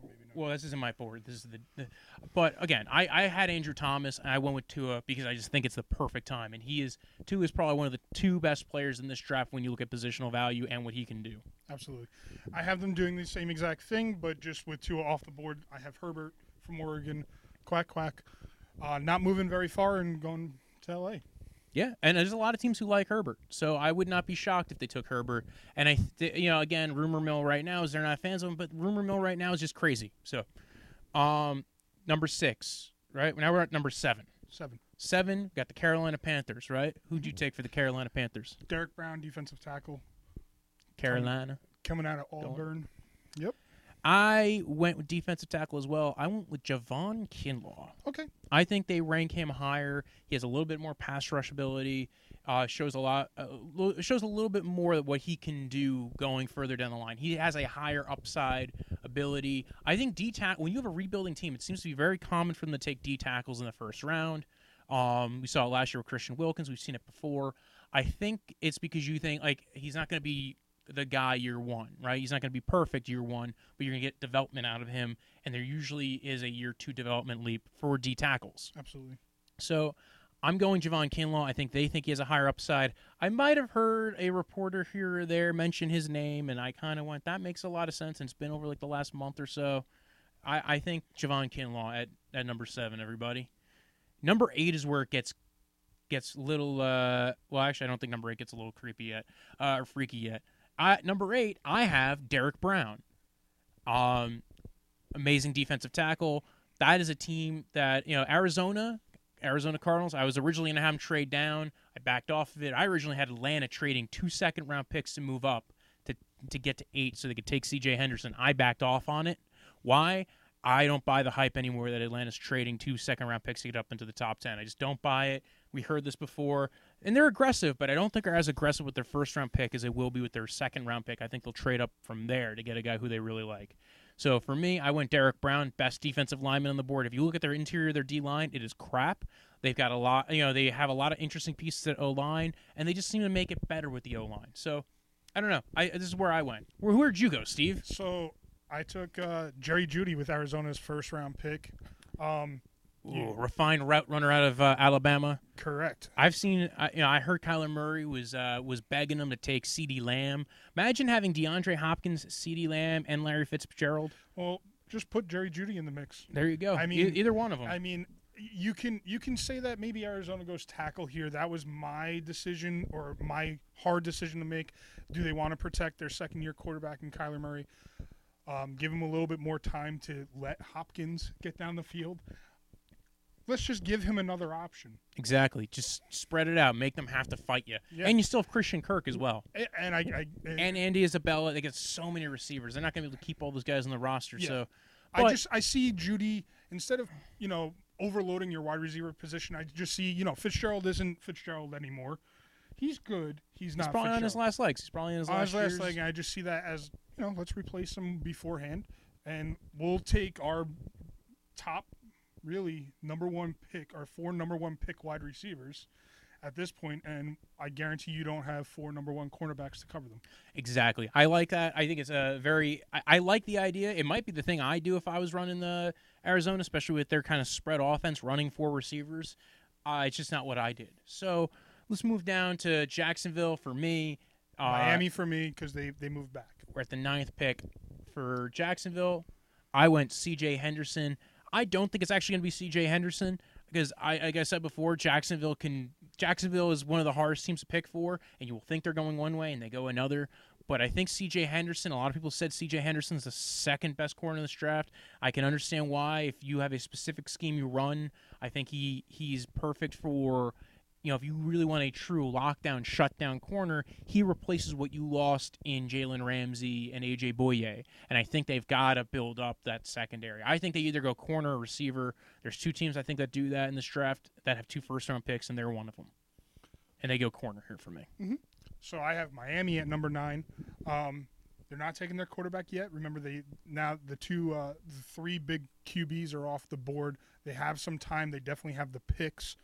Or maybe not. well, this isn't my board. This is the, the but again, I, I had Andrew Thomas and I went with Tua because I just think it's the perfect time, and he is Tua is probably one of the two best players in this draft when you look at positional value and what he can do. Absolutely. I have them doing the same exact thing, but just with two off the board. I have Herbert from Oregon, quack quack, uh, not moving very far and going to LA. Yeah, and there's a lot of teams who like Herbert, so I would not be shocked if they took Herbert. And I, th- you know, again, rumor mill right now is they're not fans of him, but rumor mill right now is just crazy. So, um, number six, right? Now we're at number seven. Seven. Seven, got the Carolina Panthers, right? Who'd you take for the Carolina Panthers? Derrick Brown, defensive tackle, Carolina. coming out of Auburn. Yep. I went with defensive tackle as well. I went with Javon Kinlaw. Okay. I think they rank him higher. He has a little bit more pass rush ability. Uh, shows a lot. Uh, shows a little bit more of what he can do going further down the line. He has a higher upside ability. I think D tackle. When you have a rebuilding team, it seems to be very common for them to take D tackles in the first round. Um, we saw it last year with Christian Wilkins. We've seen it before. I think it's because you think like he's not going to be the guy year one, right? He's not going to be perfect year one, but you're going to get development out of him, and there usually is a year two development leap for D tackles. Absolutely. So I'm going Javon Kinlaw. I think they think he has a higher upside. I might have heard a reporter here or there mention his name, and I kind of went, that makes a lot of sense. And it's been over like the last month or so. I, I think Javon Kinlaw at, at number seven, everybody. Number eight is where it gets gets little. Uh, well, actually, I don't think number eight gets a little creepy yet uh, or freaky yet. I, number eight, I have Derrick Brown. Um, amazing defensive tackle. That is a team that you know Arizona, Arizona Cardinals. I was originally going to have them trade down. I backed off of it. I originally had Atlanta trading two second round picks to move up to to get to eight, so they could take C.J. Henderson. I backed off on it. Why? I don't buy the hype anymore that Atlanta's trading two second round picks to get up into the top 10. I just don't buy it. We heard this before. And they're aggressive, but I don't think they're as aggressive with their first round pick as they will be with their second round pick. I think they'll trade up from there to get a guy who they really like. So for me, I went Derrick Brown, best defensive lineman on the board. If you look at their interior, their D line, it is crap. They've got a lot, you know, they have a lot of interesting pieces at O line, and they just seem to make it better with the O line. So I don't know. I this is where I went. Where where'd you go, Steve? So I took uh, Jerry Jeudy with Arizona's first round pick. Um, Ooh, refined route runner out of uh, Alabama. correct. I've seen, I, you know, I heard Kyler Murray was uh, was begging him to take CeeDee Lamb. Imagine having DeAndre Hopkins, CeeDee Lamb, and Larry Fitzgerald. Well, just put Jerry Jeudy in the mix. There you go. I mean, either one of them. I mean, you can you can say that maybe Arizona goes tackle here. That was my decision or my hard decision to make. Do they want to protect their second year quarterback in Kyler Murray? Um, give him a little bit more time to let Hopkins get down the field. Let's just give him another option. exactly. Just spread it out. Make them have to fight you. Yeah. And you still have Christian Kirk as well. A- And I, I And Andy Isabella. They get so many receivers. They're not going to be able to keep all those guys on the roster. Yeah. So I just I see Jeudy instead of you know overloading your wide receiver position. I just see you know Fitzgerald isn't Fitzgerald anymore. He's good. He's he's not. probably on his last legs. He's probably on his on last, his last years. leg. I just see that as you know let's replace him beforehand, and we'll take our top really number one pick, our four number one pick wide receivers at this point, and I guarantee you don't have four number one cornerbacks to cover them. Exactly. I like that. I think it's a very. I, I like the idea. It might be the thing I do if I was running the Arizona, especially with their kind of spread offense, running four receivers. Uh, it's just not what I did. So let's move down to Jacksonville for me. Uh, Miami for me because they they moved back. We're at the ninth pick for Jacksonville. I went C.J. Henderson. I don't think it's actually going to be C.J. Henderson because I, like I said before, Jacksonville can. Jacksonville is one of the hardest teams to pick for, and you will think they're going one way and they go another. But I think C.J. Henderson. A lot of people said C.J. Henderson's the second best corner in this draft. I can understand why. If you have a specific scheme you run, I think he he's perfect for you know, if you really want a true lockdown, shutdown corner, he replaces what you lost in Jalen Ramsey and AJ Bouye. And I think they've got to build up that secondary. I think they either go corner or receiver. There's two teams I think that do that in this draft that have two first round picks, and they're one of them. And they go corner here for me. So I have Miami at number nine. Um, they're not taking their quarterback yet. Remember, they now the two, uh, the three big QBs are off the board. They have some time. They definitely have the picks.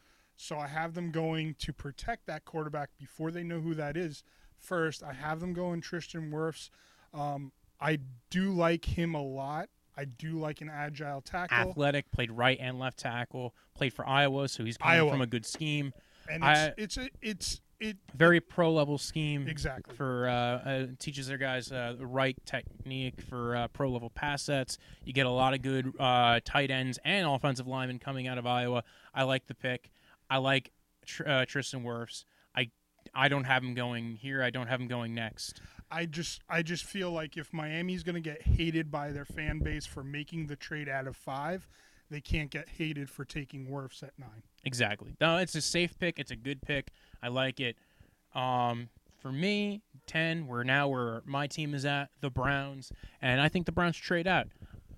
So I have them going to protect that quarterback before they know who that is. First, I have them going Tristan Wirfs. Um, I do like him a lot. I do like an agile tackle, Athletic, played right and left tackle, played for Iowa, so he's coming Iowa. from a good scheme. and I- it's it's a, it's it Very pro level scheme. exactly. for uh, uh, teaches their guys uh, the right technique for uh, pro level pass sets. You get a lot of good uh, tight ends and offensive linemen coming out of Iowa. I like the pick. I like Tr- uh, Tristan Wirfs. I I don't have him going here. I don't have him going next. I just I just feel like if Miami's going to get hated by their fan base for making the trade out of 5, they can't get hated for taking Wirfs at 9. Exactly. No, it's a safe pick. It's a good pick. I like it. Um, for me, ten. We're now where my team is at, the Browns, and I think the Browns trade out.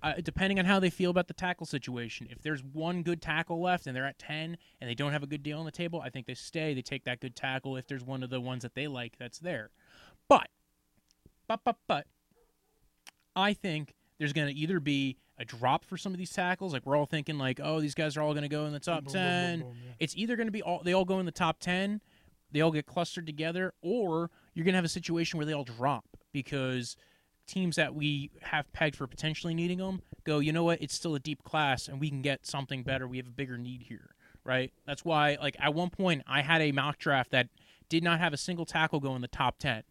Uh, depending on how they feel about the tackle situation. If there's one good tackle left and they're at 10 and they don't have a good deal on the table, I think they stay. They take that good tackle if there's one of the ones that they like that's there. But, but, but, but, I think there's going to either be a drop for some of these tackles. Like we're all thinking, like, oh, these guys are all going to go in the top Boom, boom, boom, 10. boom, yeah. It's either going to be all they all go in the top 10, they all get clustered together, or you're going to have a situation where they all drop because teams that we have pegged for potentially needing them go, you know what, it's still a deep class and we can get something better. We have a bigger need here, right? That's why, like, at one point, I had a mock draft that did not have a single tackle go in the top 10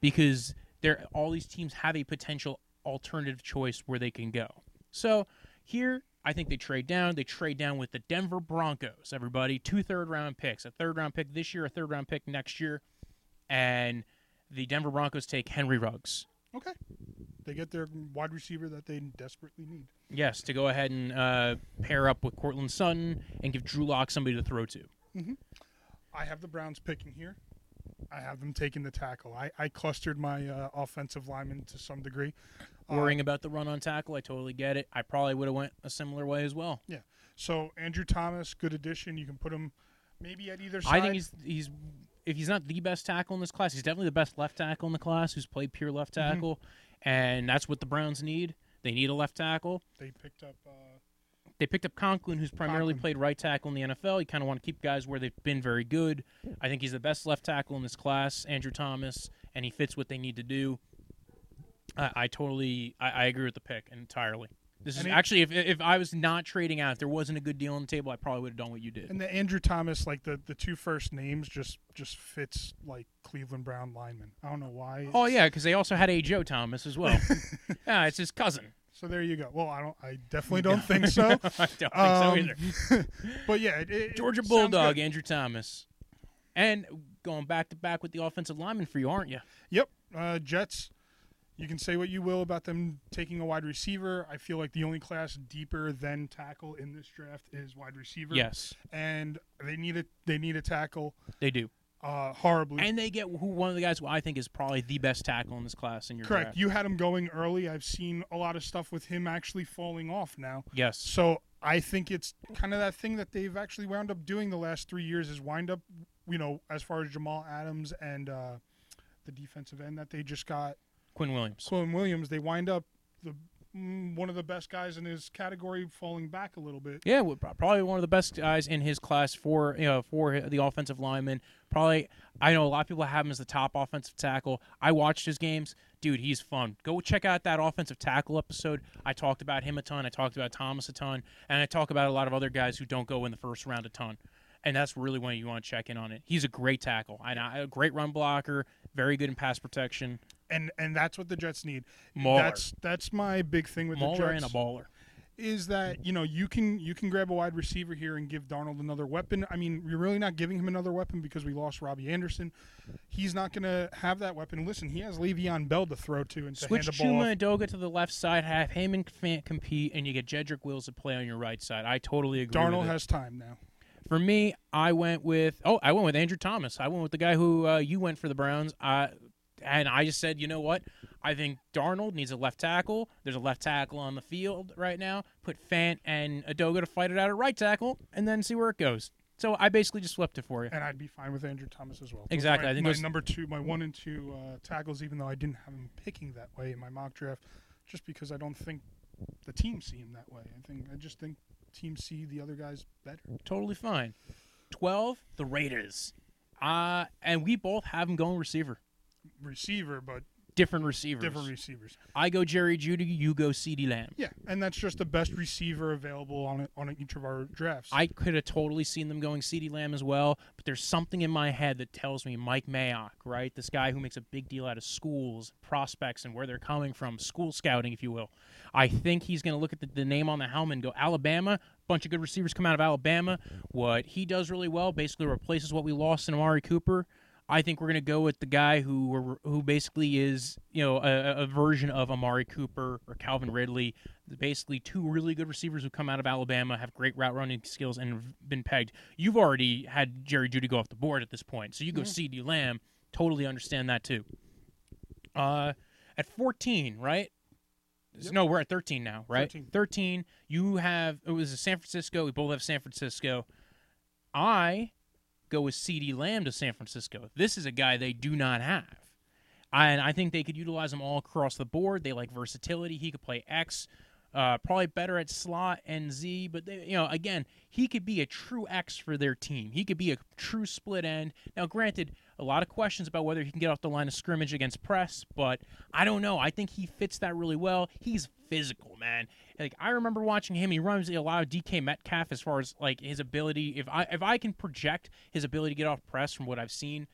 because there all these teams have a potential alternative choice where they can go. So here, I think they trade down. They trade down with the Denver Broncos. Everybody, two third round picks, a third round pick this year, a third round pick next year, and the Denver Broncos take Henry Ruggs. Okay. They get their wide receiver that they desperately need. Yes, to go ahead and uh, pair up with Courtland Sutton and give Drew Lock somebody to throw to. I have the Browns picking here. I have them taking the tackle. I, I clustered my uh, offensive lineman to some degree. Uh, Worrying about the run on tackle, I totally get it. I probably would have went a similar way as well. Yeah. So Andrew Thomas, good addition. You can put him maybe at either side. I think he's he's if he's not the best tackle in this class, he's definitely the best left tackle in the class who's played pure left Mm-hmm. tackle, and that's what the Browns need. They need a left tackle. they picked up. Uh, They picked up Conklin, who's primarily Conklin. played right tackle in the NFL. You kind of want to keep guys where they've been very good. I think he's the best left tackle in this class, Andrew Thomas, and he fits what they need to do. I, I totally, I, I agree with the pick entirely. This is And he- actually, if if I was not trading out, if there wasn't a good deal on the table, I probably would have done what you did. and the Andrew Thomas, like the, the two first names, just just fits like Cleveland Brown lineman. I don't know why. Oh yeah, because they also had a Joe Thomas as well. [LAUGHS] yeah, it's his cousin. So there you go. Well, I don't. I definitely don't think so. [LAUGHS] I don't think Um, so either. [LAUGHS] but yeah, it, it, Georgia it Bulldog. Andrew Thomas, and going back to back with the offensive lineman for you, aren't you? Yep. Uh, Jets. You can say what you will about them taking a wide receiver. I feel like the only class deeper than tackle in this draft is wide receiver. Yes, And they need a they need a tackle they do, uh, horribly. and they get who one of the guys who I think is probably the best tackle in this class in your Correct. draft. You had him going early. I've seen a lot of stuff with him actually falling off now. Yes, So I think it's kind of that thing that they've actually wound up doing the last three years is wind up, you know, as far as Jamal Adams and uh, the defensive end that they just got, Quinn Williams. Quinn Williams. They wind up the mm, one of the best guys in his category falling back a little bit. Yeah, probably one of the best guys in his class for you know for the offensive lineman. Probably, I know a lot of people have him as the top offensive tackle. I watched his games, dude. He's fun. Go check out that offensive tackle episode. I talked about him a ton. I talked about Thomas a ton, and I talk about a lot of other guys who don't go in the first round a ton. And that's really when you want to check in on it. He's a great tackle, and a great run blocker, very good in pass protection. And and that's what the Jets need. Mauler. That's that's my big thing with Mauler the Jets. and a baller. is that you know you can you can grab a wide receiver here and give Darnold another weapon. I mean, you're really not giving him another weapon because we lost Robbie Anderson. He's not going to have that weapon. Listen, he has Le'Veon Bell to throw to and to Switch hand the ball. Chuma off. Edoga to the left side, have Fant compete, and you get Jedrick Wills to play on your right side. I totally agree. with Darnold has time now. For me, I went with oh, I went with Andrew Thomas. I went with the guy who uh, you went for the Browns. Uh, and I just said, you know what? I think Darnold needs a left tackle. There's a left tackle on the field right now. Put Fant and Edoga to fight it out at right tackle, and then see where it goes. So I basically just flipped it for you. And I'd be fine with Andrew Thomas as well. Exactly. My, I think my those- number two, my one and two uh, tackles, even though I didn't have him picking that way in my mock draft, just because I don't think the team see him that way. I think I just think teams see the other guys better. Totally fine. Twelve, the Raiders. Uh, and we both have him going receiver. Receiver, but Different receivers. different receivers. I go Jerry Jeudy. You go CeeDee Lamb. Yeah, and that's just the best receiver available on it, on each of our drafts. I could have totally seen them going CeeDee Lamb as well, but there's something in my head that tells me Mike Mayock, right? This guy who makes a big deal out of schools, prospects, and where they're coming from, school scouting, if you will. I think he's going to look at the, the name on the helmet and go, Alabama, bunch of good receivers come out of Alabama. What he does really well basically replaces what we lost in Amari Cooper. I think we're going to go with the guy who who basically is you know a, a version of Amari Cooper or Calvin Ridley. Basically, two really good receivers who come out of Alabama have great route running skills and have been pegged. You've already had Jerry Jeudy go off the board at this point, so you go CeeDee Lamb. Totally understand that too. Uh, at 14, right? No, we're at 13 now, right? 13. 13. You have it was San Francisco. We both have San Francisco. I go with CeeDee Lamb to San Francisco. This is a guy they do not have. And I think they could utilize him all across the board. They like versatility. He could play X, uh, probably better at slot and Z. But they, you know, again, he could be a true X for their team. He could be a true split end. Now, granted, a lot of questions about whether he can get off the line of scrimmage against press, but I don't know. I think he fits that really well. He's physical, man. Like I remember watching him. He runs a lot of DK Metcalf as far as like his ability. If I if I can project his ability to get off press from what I've seen,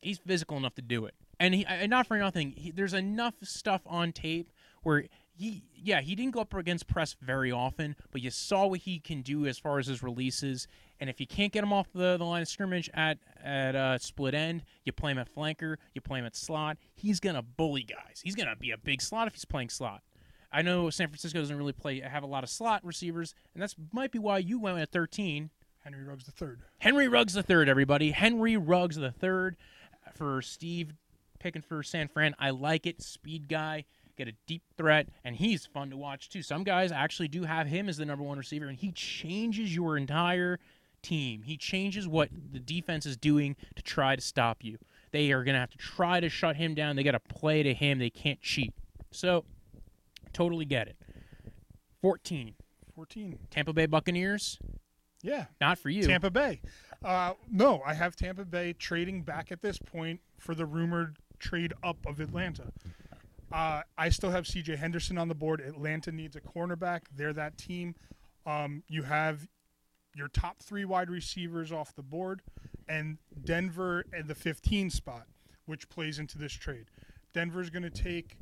he's physical enough to do it. And he and not for nothing, he, there's enough stuff on tape where he yeah he didn't go up against press very often, but you saw what he can do as far as his releases. And if you can't get him off the, the line of scrimmage at at uh, split end, you play him at flanker, you play him at slot. He's gonna bully guys. He's gonna be a big slot if he's playing slot. I know San Francisco doesn't really play have a lot of slot receivers, and that's might be why you went at 13. Henry Ruggs the third. Henry Ruggs the third, everybody. Henry Ruggs the third for Steve picking for San Fran. I like it. Speed guy, get a deep threat, and he's fun to watch too. Some guys actually do have him as the number one receiver, and he changes your entire team. He changes what the defense is doing to try to stop you. They are going to have to try to shut him down. They got to play to him. They can't cheat. So, totally get it. 14. Fourteen. Tampa Bay Buccaneers. Yeah. Not for you. Tampa Bay. Uh, no, I have Tampa Bay trading back at this point for the rumored trade up of Atlanta. Uh, I still have C.J. Henderson on the board. Atlanta needs a cornerback. They're that team. Um, you have your top three wide receivers off the board, and Denver at the 15 spot, which plays into this trade. Denver's going to take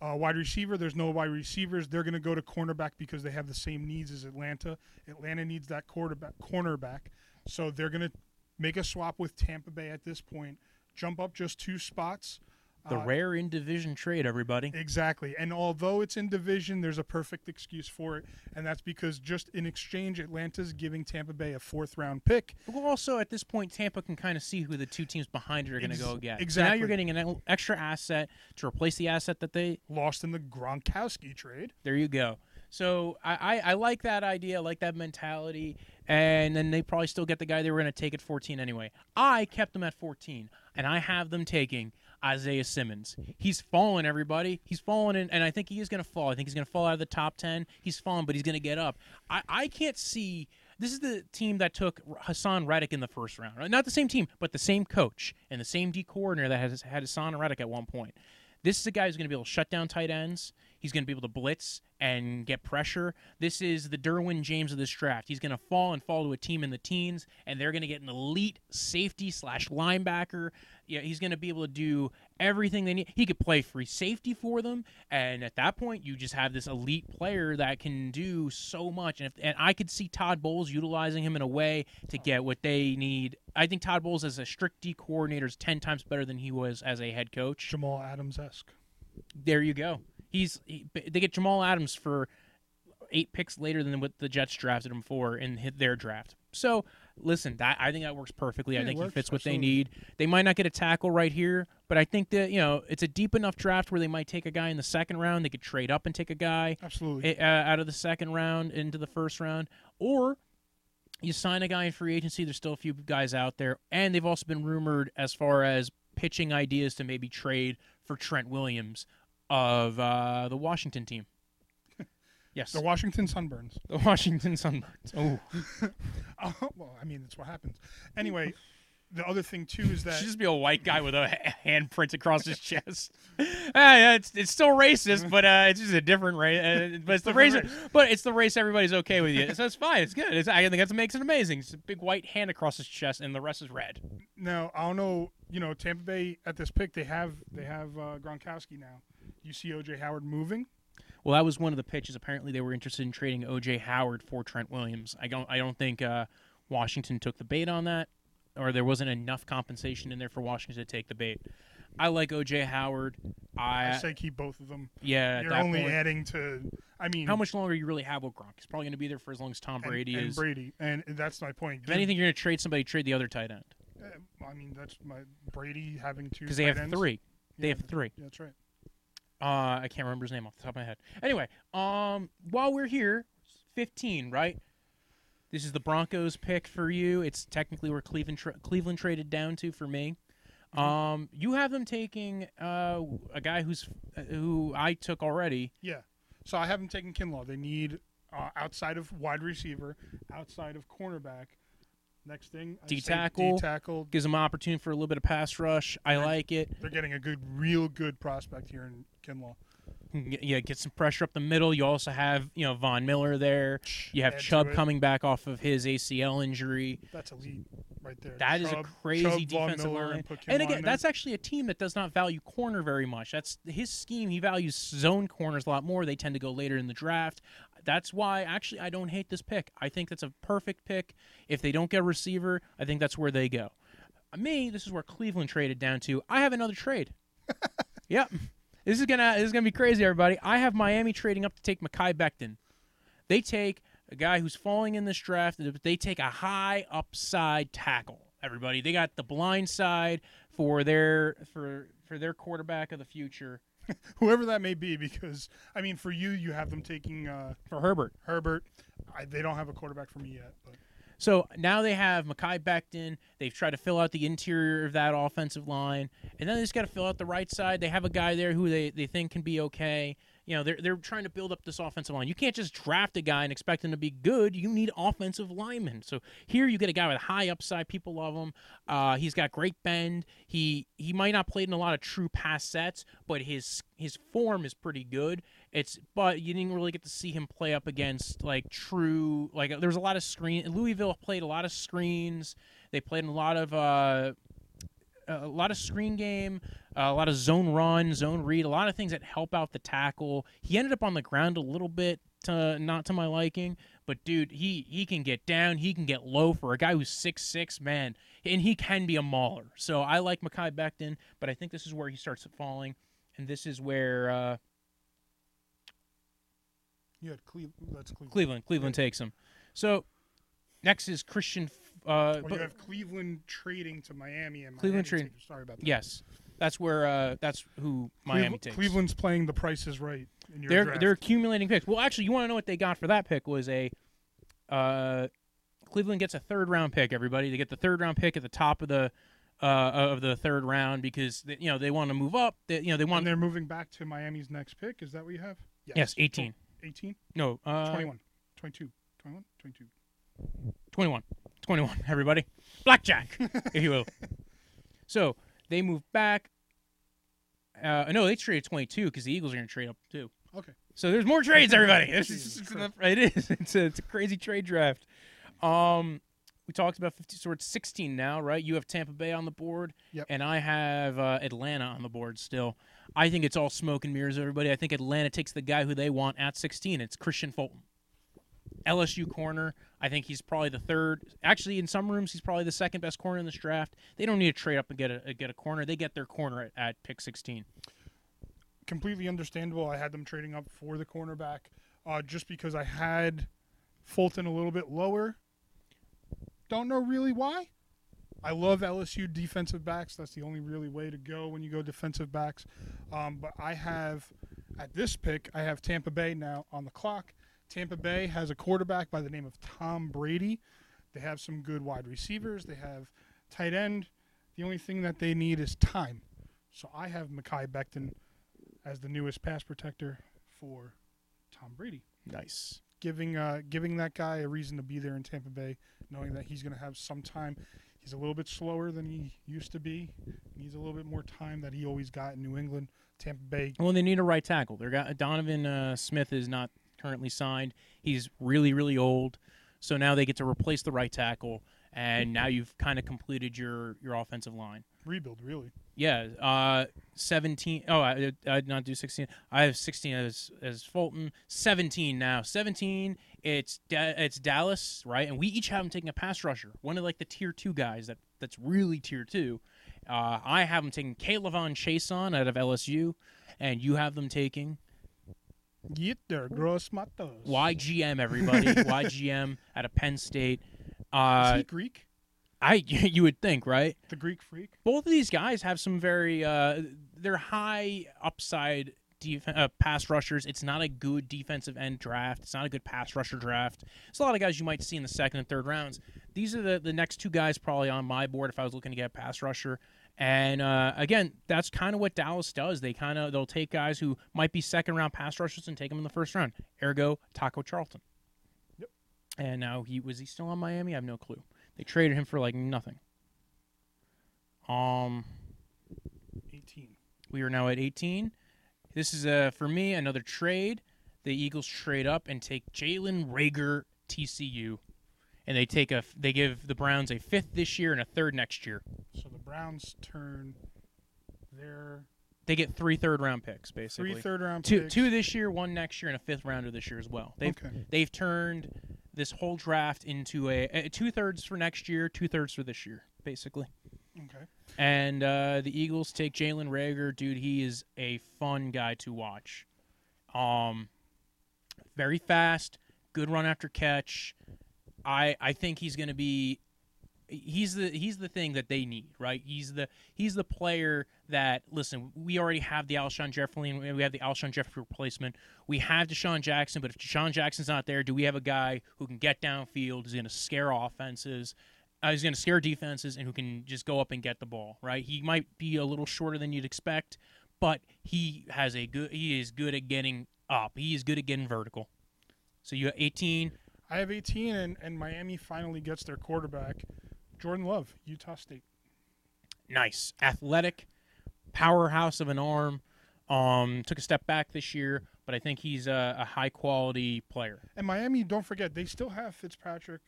a wide receiver. There's no wide receivers. They're going to go to cornerback because they have the same needs as Atlanta. Atlanta needs that quarterback, cornerback. So they're going to make a swap with Tampa Bay at this point, jump up just two spots. The Uh, rare in division trade, everybody. Exactly. And although it's in division, there's a perfect excuse for it. And that's because just in exchange, Atlanta's giving Tampa Bay a fourth round pick. Well, also at this point, Tampa can kind of see who the two teams behind it are going to go get. So now you're getting an extra asset to replace the asset that they. Lost in the Gronkowski trade. There you go. So I, I, I like that idea, I like that mentality, and then they probably still get the guy they were going to take at 14 anyway. I kept them at 14, and I have them taking Isaiah Simmons. He's fallen, everybody. He's fallen, in, and I think he is going to fall. I think he's going to fall out of the top 10. He's fallen, but he's going to get up. I, I can't see. This is the team that took Haason Reddick in the first round. Not the same team, but the same coach and the same D coordinator that has had Haason Reddick at one point. This is a guy who's going to be able to shut down tight ends. He's going to be able to blitz and get pressure. This is the Derwin James of this draft. He's going to fall and fall to a team in the teens, and they're going to get an elite safety slash linebacker. Yeah, he's going to be able to do everything they need. He could play free safety for them, and at that point, you just have this elite player that can do so much. And, if, and I could see Todd Bowles utilizing him in a way to get what they need. I think Todd Bowles as a strict D coordinator is ten times better than he was as a head coach. Jamal Adams esque. There you go. He's he, they get Jamal Adams for eight picks later than what the Jets drafted him for in hit their draft. So listen, that I think that works perfectly. Yeah, I think he fits what they need. They might not get a tackle right here, but I think that you know it's a deep enough draft where they might take a guy in the second round. They could trade up and take a guy Absolutely. uh, out of the second round into the first round, or you sign a guy in free agency. There's still a few guys out there, and they've also been rumored as far as pitching ideas to maybe trade for Trent Williams of uh, the Washington team. Yes, the Washington Sunburns. [LAUGHS] the Washington Sunburns. Oh, Uh, [LAUGHS] [LAUGHS] well, I mean, that's what happens. Anyway, the other thing too is that should just be a white guy with a ha- handprint across his chest. Ah, yeah, it's it's still racist, but uh, it's just a different race. Uh, but it's the race, but it's the race everybody's okay with you. So it's fine. It's good. It's, I think that makes it amazing. It's a big white hand across his chest, and the rest is red. now I don't know. You know, Tampa Bay at this pick they have they have uh, Gronkowski now. You see OJ Howard moving. Well, that was one of the pitches. Apparently, they were interested in trading OJ Howard for Trent Williams. I don't. I don't think uh, Washington took the bait on that, or there wasn't enough compensation in there for Washington to take the bait. I like OJ Howard. I, I say keep both of them. yeah. You're only point- adding to. I mean, How much longer you really have with Gronk? He's probably going to be there for as long as Tom and, Brady and is. Brady, and that's my point. If anything, you're going to trade somebody, trade the other tight end Uh, I mean, that's my Brady having two because they have ends. three. They Yeah, have three. That's right. Uh, I can't remember his name off the top of my head. Anyway, um, while we're here, 15, right? This is the Broncos pick for you. It's technically where Cleveland tra- Cleveland traded down to for me. Mm-hmm. Um, you have them taking uh, a guy who's uh, who I took already. Yeah. So I haven't taken Kinlaw. They need uh, outside of wide receiver, outside of cornerback. Next thing, I D tackle. D tackle. Gives them an opportunity for a little bit of pass rush. I like it. They're getting a good, real good prospect here in Kinlaw. Hmm, yeah, get some pressure up the middle. You also have you know Von Miller there. You have Add Chubb coming back off of his ACL injury. That's elite right there. That is Chubb- a crazy Chubb, defensive Miller, line. And, And again, that's actually a team that does not value corner very much. That's his scheme. He values zone corners a lot more. They tend to go later in the draft. That's why actually I don't hate this pick. I think that's a perfect pick. If they don't get a receiver, I think that's where they go. Uh, me, this is where Cleveland traded down to. I have another trade. [LAUGHS] yep. This is gonna this is gonna be crazy, everybody. I have Miami trading up to take Mekhi Becton. They take a guy who's falling in this draft. They take a high upside tackle. Everybody, they got the blind side for their for for their quarterback of the future [LAUGHS] whoever that may be. Because I mean, for you, you have them taking uh, for Herbert. Herbert. I, they don't have a quarterback for me yet, but So now they have Mekhi Becton. They've tried to fill out the interior of that offensive line, and then they just got to fill out the right side. They have a guy there who they, they think can be okay. You know, they're they're trying to build up this offensive line. You can't just draft a guy and expect him to be good. You need offensive linemen. So here you get a guy with high upside. People love him. Uh, he's got great bend. He he might not play in a lot of true pass sets, but his his form is pretty good. It's but you didn't really get to see him play up against like true like there was a lot of screen. Louisville played a lot of screens. They played a lot of uh, a lot of screen game, uh, a lot of zone run, zone read, a lot of things that help out the tackle. He ended up on the ground a little bit, to, not to my liking, but dude, he he can get down, he can get low for a guy who's six six, man, and he can be a mauler. So I like Mekhi Becton, but I think this is where he starts falling, and this is where uh, you had Cleveland. That's Cleveland. Cleveland Cleveland takes him. So next is Christian. Uh, Well, you have Cleveland trading to Miami and Cleveland Miami trading- Sorry about that. yes, that's where uh, that's who Miami Cleveland, takes. Cleveland's playing the Price is Right in your they're draft. they're accumulating picks. Well, actually, you want to know what they got for that pick was a uh, Cleveland gets a third round pick. Everybody, they get the third round pick at the top of the uh, of the third round because they, you know they want to move up. They, you know they want and they're moving back to Miami's next pick. Is that what you have? yes, eighteen. 18? No, uh, 21. 22. 21? 22. 21. 21, everybody. Blackjack, if you will. [LAUGHS] So they move back. Uh, no, they traded 22 because the Eagles are going to trade up too. Okay. So there's more trades, everybody. [LAUGHS] It's- Christ. it is. It's a, it's a crazy trade draft. Um, we talked about 50, so we're at 16 now, right? You have Tampa Bay on the board, Yep. and I have uh, Atlanta on the board still. I think it's all smoke and mirrors, everybody. I think Atlanta takes the guy who they want at 16. It's Kristian Fulton. LSU corner. I think he's probably the third. Actually, in some rooms, he's probably the second best corner in this draft. They don't need to trade up and get a get a corner. They get their corner at, at pick 16. Completely understandable. I had them trading up for the cornerback uh, just because I had Fulton a little bit lower. Don't know really why. I love LSU defensive backs. That's the only really way to go when you go defensive backs. Um, but I have, at this pick, I have Tampa Bay now on the clock. Tampa Bay has a quarterback by the name of Tom Brady. They have some good wide receivers. They have tight end. The only thing that they need is time. So I have Mekhi Becton as the newest pass protector for Tom Brady, Nice. giving uh, giving that guy a reason to be there in Tampa Bay, knowing that he's going to have some time. He's a little bit slower than he used to be. He needs a little bit more time that he always got in New England. Tampa Bay. Well, they need a right tackle. They're got Donovan uh, Smith is not currently signed. He's really, really old. So now they get to replace the right tackle, and now you've kind of completed your your offensive line. Rebuild, really. Yeah, uh, seventeen. Oh, I, I did not do sixteen. I have sixteen as as Fulton. Seventeen now. Seventeen. It's da- it's Dallas, right? And we each have them taking a pass rusher. One of like the tier two guys that that's really tier two. Uh, I have them taking K'Lavon Chaisson out of LSU, and you have them taking Get there, gross matos. YGM. Everybody, [LAUGHS] YGM out of Penn State. Is Uh, he Greek? I [LAUGHS] you would think, right? The Greek freak? both of these guys have some very uh they're high upside def- uh, pass rushers it's not a good defensive end draft it's not a good pass rusher draft it's a lot of guys you might see in the second and third rounds these are the, the next two guys probably on my board if i was looking to get a pass rusher and uh, again that's kind of what dallas does they kind of they'll take guys who might be second round pass rushers and take them in the first round ergo taco charlton Yep. and now he was he still on miami i have no clue they traded him for like nothing um 18. we are now at 18. This is uh, for me another trade. The Eagles trade up and take Jalen Reagor TCU, and they take a they give the Browns a fifth this year and a third next year. So Browns turn their They get three third round picks basically. third round two picks. two this year, one next year, and a fifth rounder this year as well. They've Okay. they've turned this whole draft into a, a two thirds for next year, two thirds for this year, basically. Okay. And uh, the Eagles take Jalen Reagor. Dude, he is a fun guy to watch. Um, very fast, good run after catch. I I think he's going to be. He's the he's the thing that they need, right? He's the he's the player that listen. We already have the Alshon Jeffery, and we have the Alshon Jeffery replacement. We have DeSean Jackson, but if DeSean Jackson's not there, do we have a guy who can get downfield? Is going to scare offenses? uh, he's going to scare defenses and who can just go up and get the ball. Right? He might be a little shorter than you'd expect, but he has a good. He is good at getting up. He is good at getting vertical. So you have 18. I have 18, and, and Miami finally gets their quarterback, Jordan Love, Utah State. Nice, athletic, powerhouse of an arm. Um, took a step back this year, but I think he's a, a high quality player. And Miami, don't forget, they still have Fitzpatrick,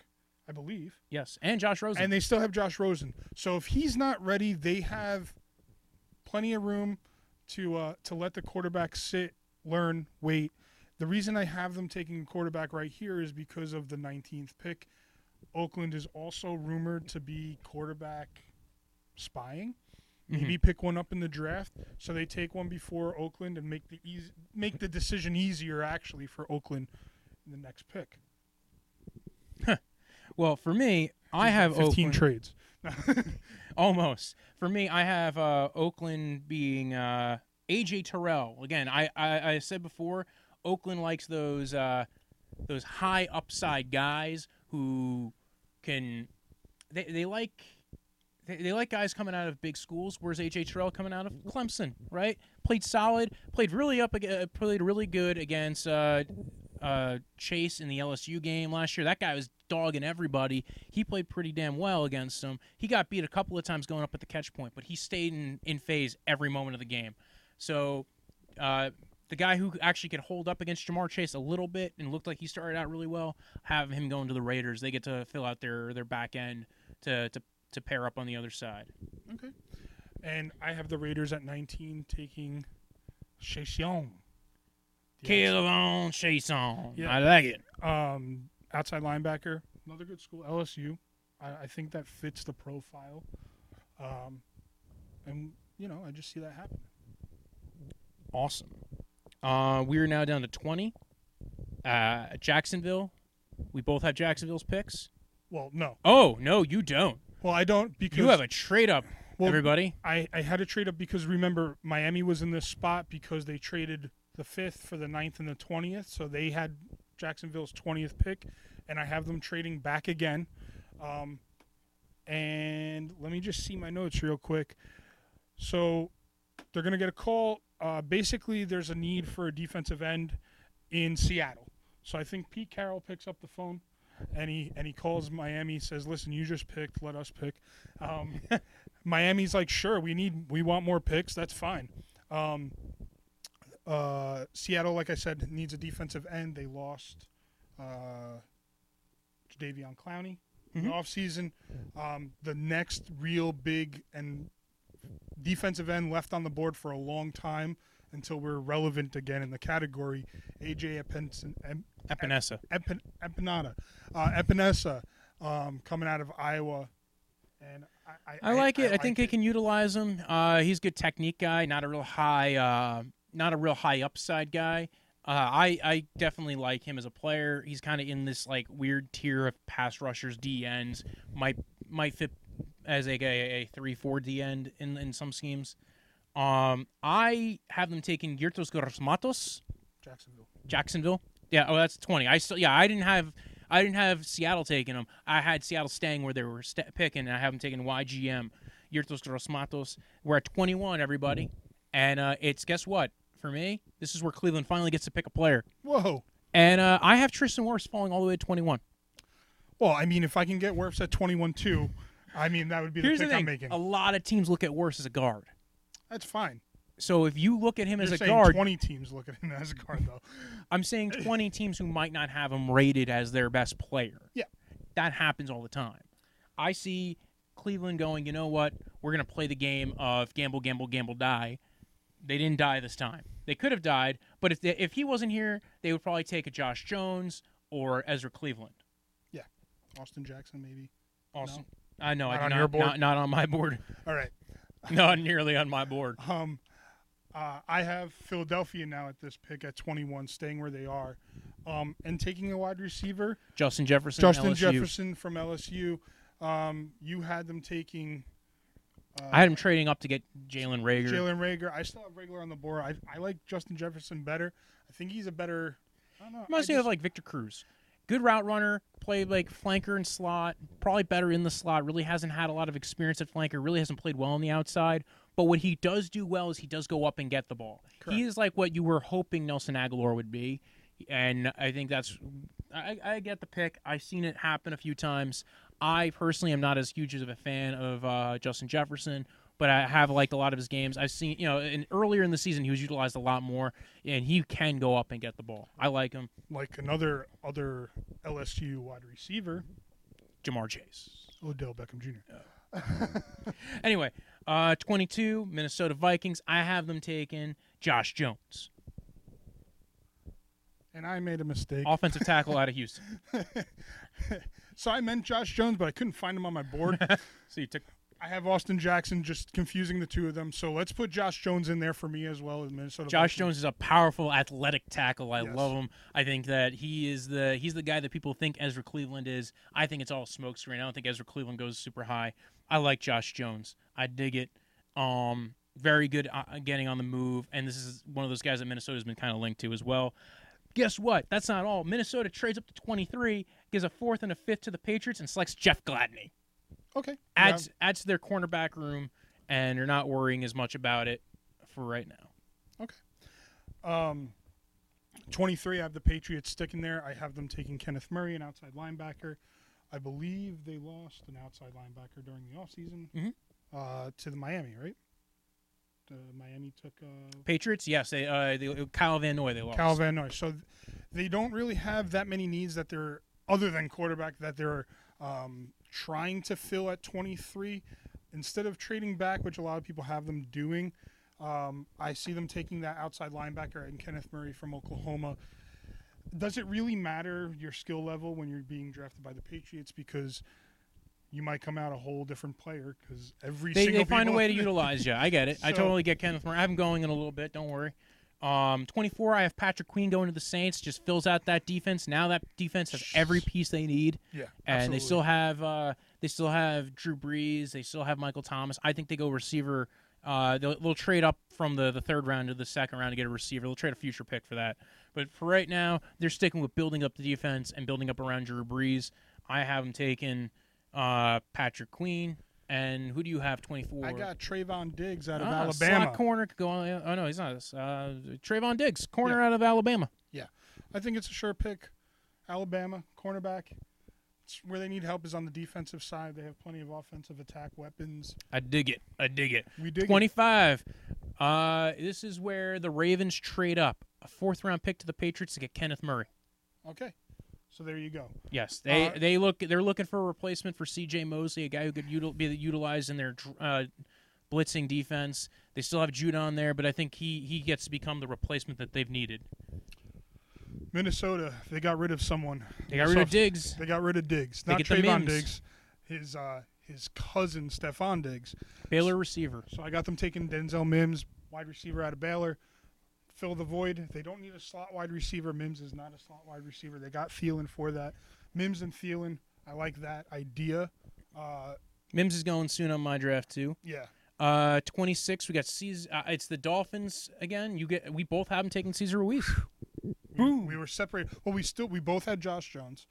I believe, Yes, and Josh Rosen. and they still have Josh Rosen. So if he's not ready, they have plenty of room to uh, to let the quarterback sit, learn, wait. The reason I have them taking a quarterback right here is because of the 19th pick. Oakland is also rumored to be quarterback spying. Maybe pick one up in the draft, so they take one before Oakland and make the easy, make the decision easier actually for Oakland in the next pick. well, for me, I have 15 Oakland. trades. [LAUGHS] Almost. For me, I have uh, Oakland being uh, AJ Terrell. Again, I, I, I said before, Oakland likes those uh, those high upside guys who can. They, they like they, they like guys coming out of big schools. Where's AJ Terrell coming out of Clemson? Right, played solid, played really up, uh, played really good against uh, uh, Chase in the LSU game last year. That guy was dogging everybody. He played pretty damn well against him. He got beat a couple of times going up at the catch point, but he stayed in, in phase every moment of the game. So uh, the guy who actually could hold up against Ja'Marr Chase a little bit and looked like he started out really well, have him going to the Raiders. They get to fill out their, their back end to, to, to pair up on the other side. Okay. And I have the Raiders at 19 taking Chaisson. Caleb on Chase on. Yeah. I like it. Um, outside linebacker, another good school, LSU. I, I think that fits the profile. Um, and, you know, I just see that happening. Awesome. Uh, we are now down to 20. Uh, Jacksonville. We both have Jacksonville's picks. Well, no. Oh no, you don't. Well, I don't because You have a trade up, Well, everybody. I, I had a trade up because remember Miami was in this spot because they traded the fifth for the ninth and the twentieth, so they had Jacksonville's twentieth pick, and I have them trading back again. Um, and let me just see my notes real quick. So they're gonna get a call. Uh, basically, there's a need for a defensive end in Seattle. So I think Pete Carroll picks up the phone. And he and he calls Miami, says, "Listen, you just picked. Let us pick." Um, [LAUGHS] Miami's like, "Sure, we need, we want more picks. That's fine." Um, uh, Seattle, like I said, needs a defensive end. They lost uh, Jadeveon Clowney in the Mhm. offseason. Um, the next real big and defensive end left on the board for a long time until we're relevant again in the category. AJ Epinson, Em- Epenesa. Epin, Epinata, uh, Epenesa, um, coming out of Iowa, and I, I, I like it. I, like think they it. can utilize him. Uh, he's a good technique guy, not a real high, uh, not a real high upside guy. Uh, I I definitely like him as a player. He's kind of in this like weird tier of pass rushers, D ends. Might might fit as a, a, a three four D end in in some schemes. Um, I have them taking Yurtos Matos. Jacksonville. Jacksonville. Yeah. Oh, that's twenty. I still. Yeah, I didn't have. I didn't have Seattle taking them. I had Seattle staying where they were st- picking, and I have them taking YGM, Yurtos Gross Matos. We're at twenty-one, everybody, and uh, it's guess what? For me, this is where Cleveland finally gets to pick a player, Whoa. and uh, I have Tristan Wirfs falling all the way to twenty-one. Well, I mean, if I can get Wirfs at twenty-one too, I mean that would be the Here's pick the I'm thing: making. a lot of teams look at Wirfs as a guard. That's fine. So if you look at him You're as a saying guard, twenty teams look at him as a guard, though. I'm saying 20 [LAUGHS] teams who might not have him rated as their best player. Yeah. That happens all the time. I see Cleveland going, you know what? We're going to play the game of gamble, gamble, gamble, die. They didn't die this time. They could have died, but if they, if he wasn't here, they would probably take a Josh Jones or Ezra Cleveland. Yeah. Austin Jackson, maybe. Awesome. I know. Not I on do your not, board? not, not on my board. [LAUGHS] All right. [LAUGHS] not nearly on my board. Um, uh, I have Philadelphia now at this pick at 21, staying where they are, um, and taking a wide receiver, Justin Jefferson. Justin LSU. Jefferson from LSU. Um, you had them taking. Uh, I had him trading up to get Jalen Reagor. Jalen Reagor. I still have Reagor on the board. I, I like Justin Jefferson better. I think he's a better. I don't know. Reminds I me of like Victor Cruz. Good route runner, played like flanker and slot, probably better in the slot. Really hasn't had a lot of experience at flanker. Really hasn't played well on the outside. But what he does do well is he does go up and get the ball. Correct. He is like what you were hoping Nelson Agholor would be, and I think that's. I, I get the pick. I've seen it happen a few times. I personally am not as huge of a fan of uh, Justin Jefferson, but I have liked a lot of his games. I've seen, you know, and earlier in the season he was utilized a lot more, and he can go up and get the ball. I like him. like another other LSU wide receiver, Ja'Marr Chase. Odell Beckham Jr. [LAUGHS] Anyway, uh, 22 Minnesota Vikings. I have them taking Josh Jones, And I made a mistake. offensive tackle out of Houston. [LAUGHS] So I meant Josh Jones, but I couldn't find him on my board. [LAUGHS] So you took I have Austin Jackson, just confusing the two of them. So let's put Josh Jones in there for me as well as Minnesota. Josh Vikings. Jones is a powerful, athletic tackle. I Yes. love him. I think that he is the he's the guy that people think Ezra Cleveland is. I think it's all smokescreen. I don't think Ezra Cleveland goes super high. I like Josh Jones. I dig it. Um, very good uh, getting on the move, and this is one of those guys that Minnesota's been kind of linked to as well. Guess what? That's not all. Minnesota trades up to 23, gives a fourth and a fifth to the Patriots, and selects Jeff Gladney. Okay. Adds adds to their cornerback room, and they're not worrying as much about it for right now. Okay. Um, 23, I have the Patriots sticking there. I have them taking Kenneth Murray, an outside linebacker. I believe they lost an outside linebacker during the offseason Mhm. uh, to the Miami, right? Uh, Miami took uh, Patriots, yes, they, uh, they Kyle Van Noy they lost. Kyle Van Noy. So th- they don't really have that many needs that they're other than quarterback that they're um, trying to fill at 23. Instead of trading back, which a lot of people have them doing, um, I see them taking that outside linebacker and Kenneth Murray from Oklahoma. Does it really matter your skill level when you're being drafted by the Patriots because you might come out a whole different player because every They, single they find a way to [LAUGHS] utilize you. I get it. I totally get Kenneth Murray. I'm going in a little bit. Don't worry. Um, 24, I have Patrick Queen going to the Saints. Just fills out that defense. Now that defense has every piece they need, Yeah, and they still have uh, they still have Drew Brees. They still have Michael Thomas. I think they go receiver. Uh, they'll, they'll trade up from the, the third round to the second round to get a receiver. They'll trade a future pick for that. But for right now, they're sticking with building up the defense and building up around Drew Brees. I have them taking uh, Patrick Queen. And who do you have 24? I got Trevon Diggs out of Ah, Alabama. Slot corner could go on. Oh no, he's not. Uh, Trevon Diggs, corner out of Alabama. Yeah, I think it's a sure pick. Alabama cornerback. It's where they need help is on the defensive side. They have plenty of offensive attack weapons. I dig it. I dig it. We dig it. 25. Uh, this is where the Ravens trade up a fourth round pick to the Patriots to get Kenneth Murray. Okay, so there you go. Yes, they Uh, they look they're looking for a replacement for C.J. Mosley, a guy who could util- be utilized in their uh, blitzing defense. They still have Judon there, but I think he he gets to become the replacement that they've needed. Minnesota, they got rid of someone. They got rid of Diggs. They got rid of Diggs. They Not Trevon Diggs. His uh, his cousin Stefon Diggs. Baylor receiver. So I got them taking Denzel Mims, wide receiver out of Baylor. Fill the void. They don't need a slot wide receiver. Mims is not a slot wide receiver. They got Thielen for that. Mims and Thielen, I like that idea. Uh, Mims is going soon on my draft too. yeah, Uh, 26. We got Cesar. Uh, it's the Dolphins again. You get. We both have them taking Cesar Ruiz. we, we were separated. Well, we still we both had Josh Jones.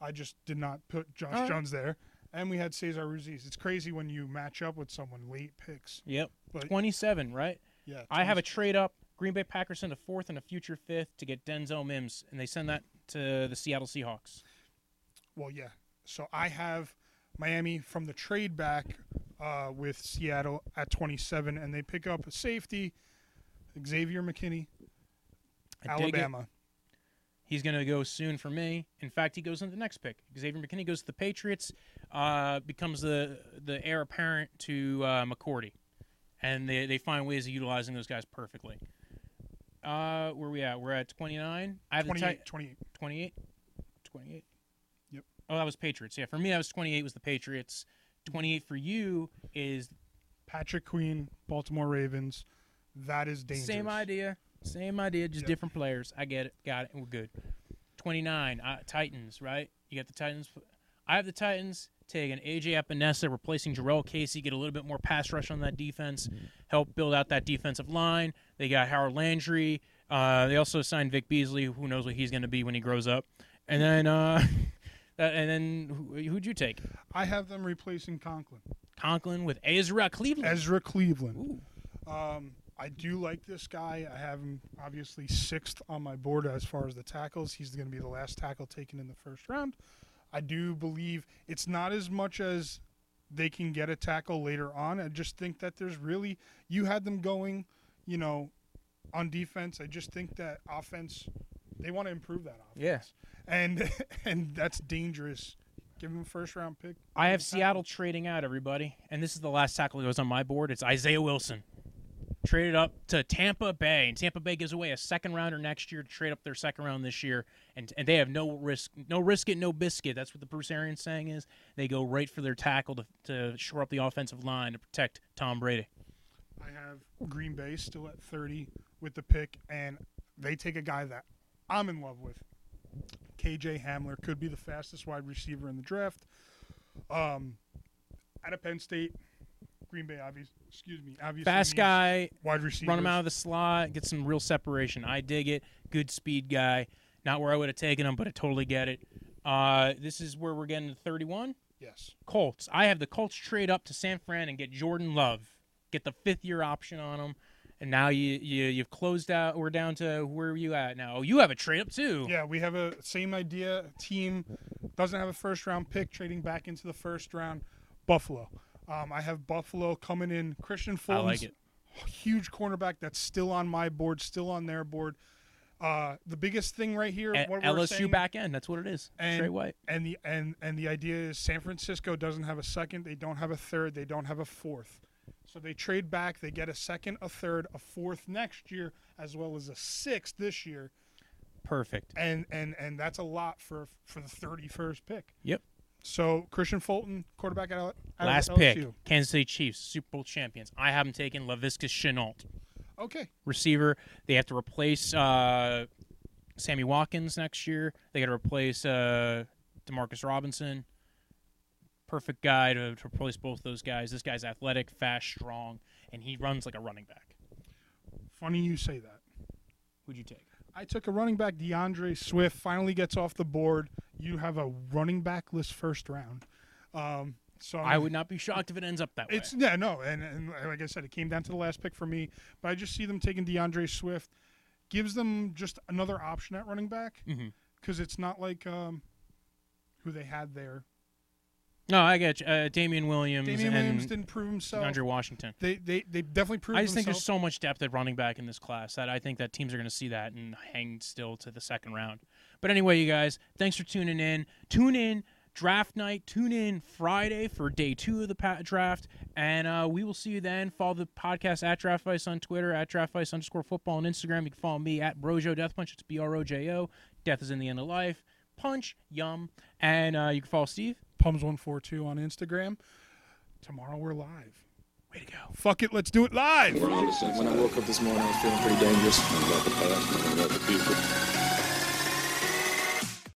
I just did not put Josh right. Jones there, and we had Cesar Ruiz. It's crazy when you match up with someone late picks. Yep. But 27. Right. yeah, I have a trade up. Green Bay Packers send a fourth and a future fifth to get Denzel Mims, and they send that to the Seattle Seahawks. Well, yeah. So I have Miami from the trade back uh, with Seattle at 27, and they pick up a safety, Xavier McKinney, I. Alabama. He's going to go soon for me. In fact, he goes in the next pick. Xavier McKinney goes to the Patriots, uh, becomes the the heir apparent to uh, McCourty, and they, they find ways of utilizing those guys perfectly. Uh, where we at? We're at 29. I have the 28, tight 28. 28. 28. Yep. Oh, that was Patriots. Yeah, for me, that was 28 was the Patriots. 28 for you is Patrick Queen, Baltimore Ravens. That is dangerous. Same idea. Same idea, just Yep. different players. I get it. Got it. We're good. 29, uh, Titans, right? You got the Titans. I have the Titans taking AJ Epenesa, replacing Jurrell Casey, get a little bit more pass rush on that defense, help build out that defensive line. They got Harold Landry. Uh, they also signed Vic Beasley. Who knows what he's going to be when he grows up? And then, uh, [LAUGHS] and then who, who'd you take? I have them replacing Conklin. Conklin with Ezra Cleveland. Ezra Cleveland. Um, I do like this guy. I have him obviously sixth on my board as far as the tackles. He's going to be the last tackle taken in the first round. I do believe it's not as much as they can get a tackle later on. I just think that there's really you had them going, you know, on defense. I just think that offense they want to improve that offense. Yeah. And [LAUGHS] and that's dangerous. Give him a first round pick. I have Seattle trading out everybody, and this is the last tackle that goes on my board. It's Isaiah Wilson, traded up to Tampa Bay, and Tampa Bay gives away a second rounder next year to trade up their second round this year, and and they have no risk, no risk it, no biscuit. That's what the Bruce Arians saying is. They go right for their tackle to to shore up the offensive line to protect Tom Brady. I have Green Bay still at 30 with the pick, and they take a guy that I'm in love with. KJ Hamler could be the fastest wide receiver in the draft. Um, out of Penn State, Green Bay, obvious, excuse me, obviously Fast guy, wide receiver. run him out of the slot, get some real separation. I dig it. Good speed guy. Not where I would have taken him, but I totally get it. Uh, this is where we're getting to 31. Yes, Colts. I have the Colts trade up to San Fran and get Jordan Love, get the fifth year option on him, and now you, you you've closed out. We're down to where are you at now? Oh, you have a trade up too. yeah, we have a same idea. Team doesn't have a first round pick, trading back into the first round. Buffalo. Um, I have Buffalo coming in. Kristian Fulton's like huge cornerback that's still on my board, still on their board. Uh, the biggest thing right here, A- LSU saying, back end. That's what it is. And- Straight white. and the and and the idea is San Francisco doesn't have a second, they don't have a third, they don't have a fourth. So they trade back, they get a second, a third, a fourth next year, as well as a sixth this year, Perfect. and and and that's a lot for for the thirty first pick. Yep. So Kristian Fulton, quarterback out, out Last pick. Kansas City Chiefs, Super Bowl champions. I have them taking Laviska Shenault. Okay. receiver. They have to replace uh, Sammy Watkins next year. They got to replace uh, Demarcus Robinson. Perfect guy to, to replace both those guys. This guy's athletic, fast, strong, and he runs like a running back. Funny you say that. Who'd you take? I took a running back, D'Andre Swift, finally gets off the board. You have a running back list first round. Um, so I would not be shocked if it ends up that way. It's yeah, no, and, and like I said, it came down to the last pick for me. But I just see them taking D'Andre Swift, gives them just another option at running back because it's not like um, who they had there. No, I get you. Uh, Damien Williams Damien and Williams didn't prove himself. DeAndre Washington. They they they definitely proved. I just think there's themselves. so much depth at running back in this class that I think that teams are going to see that and hang still to the second round. But anyway, you guys, thanks for tuning in. Tune in draft night. Tune in Friday for day two of the pa- draft, and uh, we will see you then. Follow the podcast at Draft Vice on Twitter at Draft Vice underscore football on Instagram. You can follow me at Brojo Death Punch. It's B R O J O. Death is in the end of life. Punch, yum, and uh, you can follow Steve. Pums one four two on Instagram. Tomorrow we're live. Way to go. Fuck it, let's do it live. When I woke up this morning, I was feeling pretty dangerous. about the past and about the future.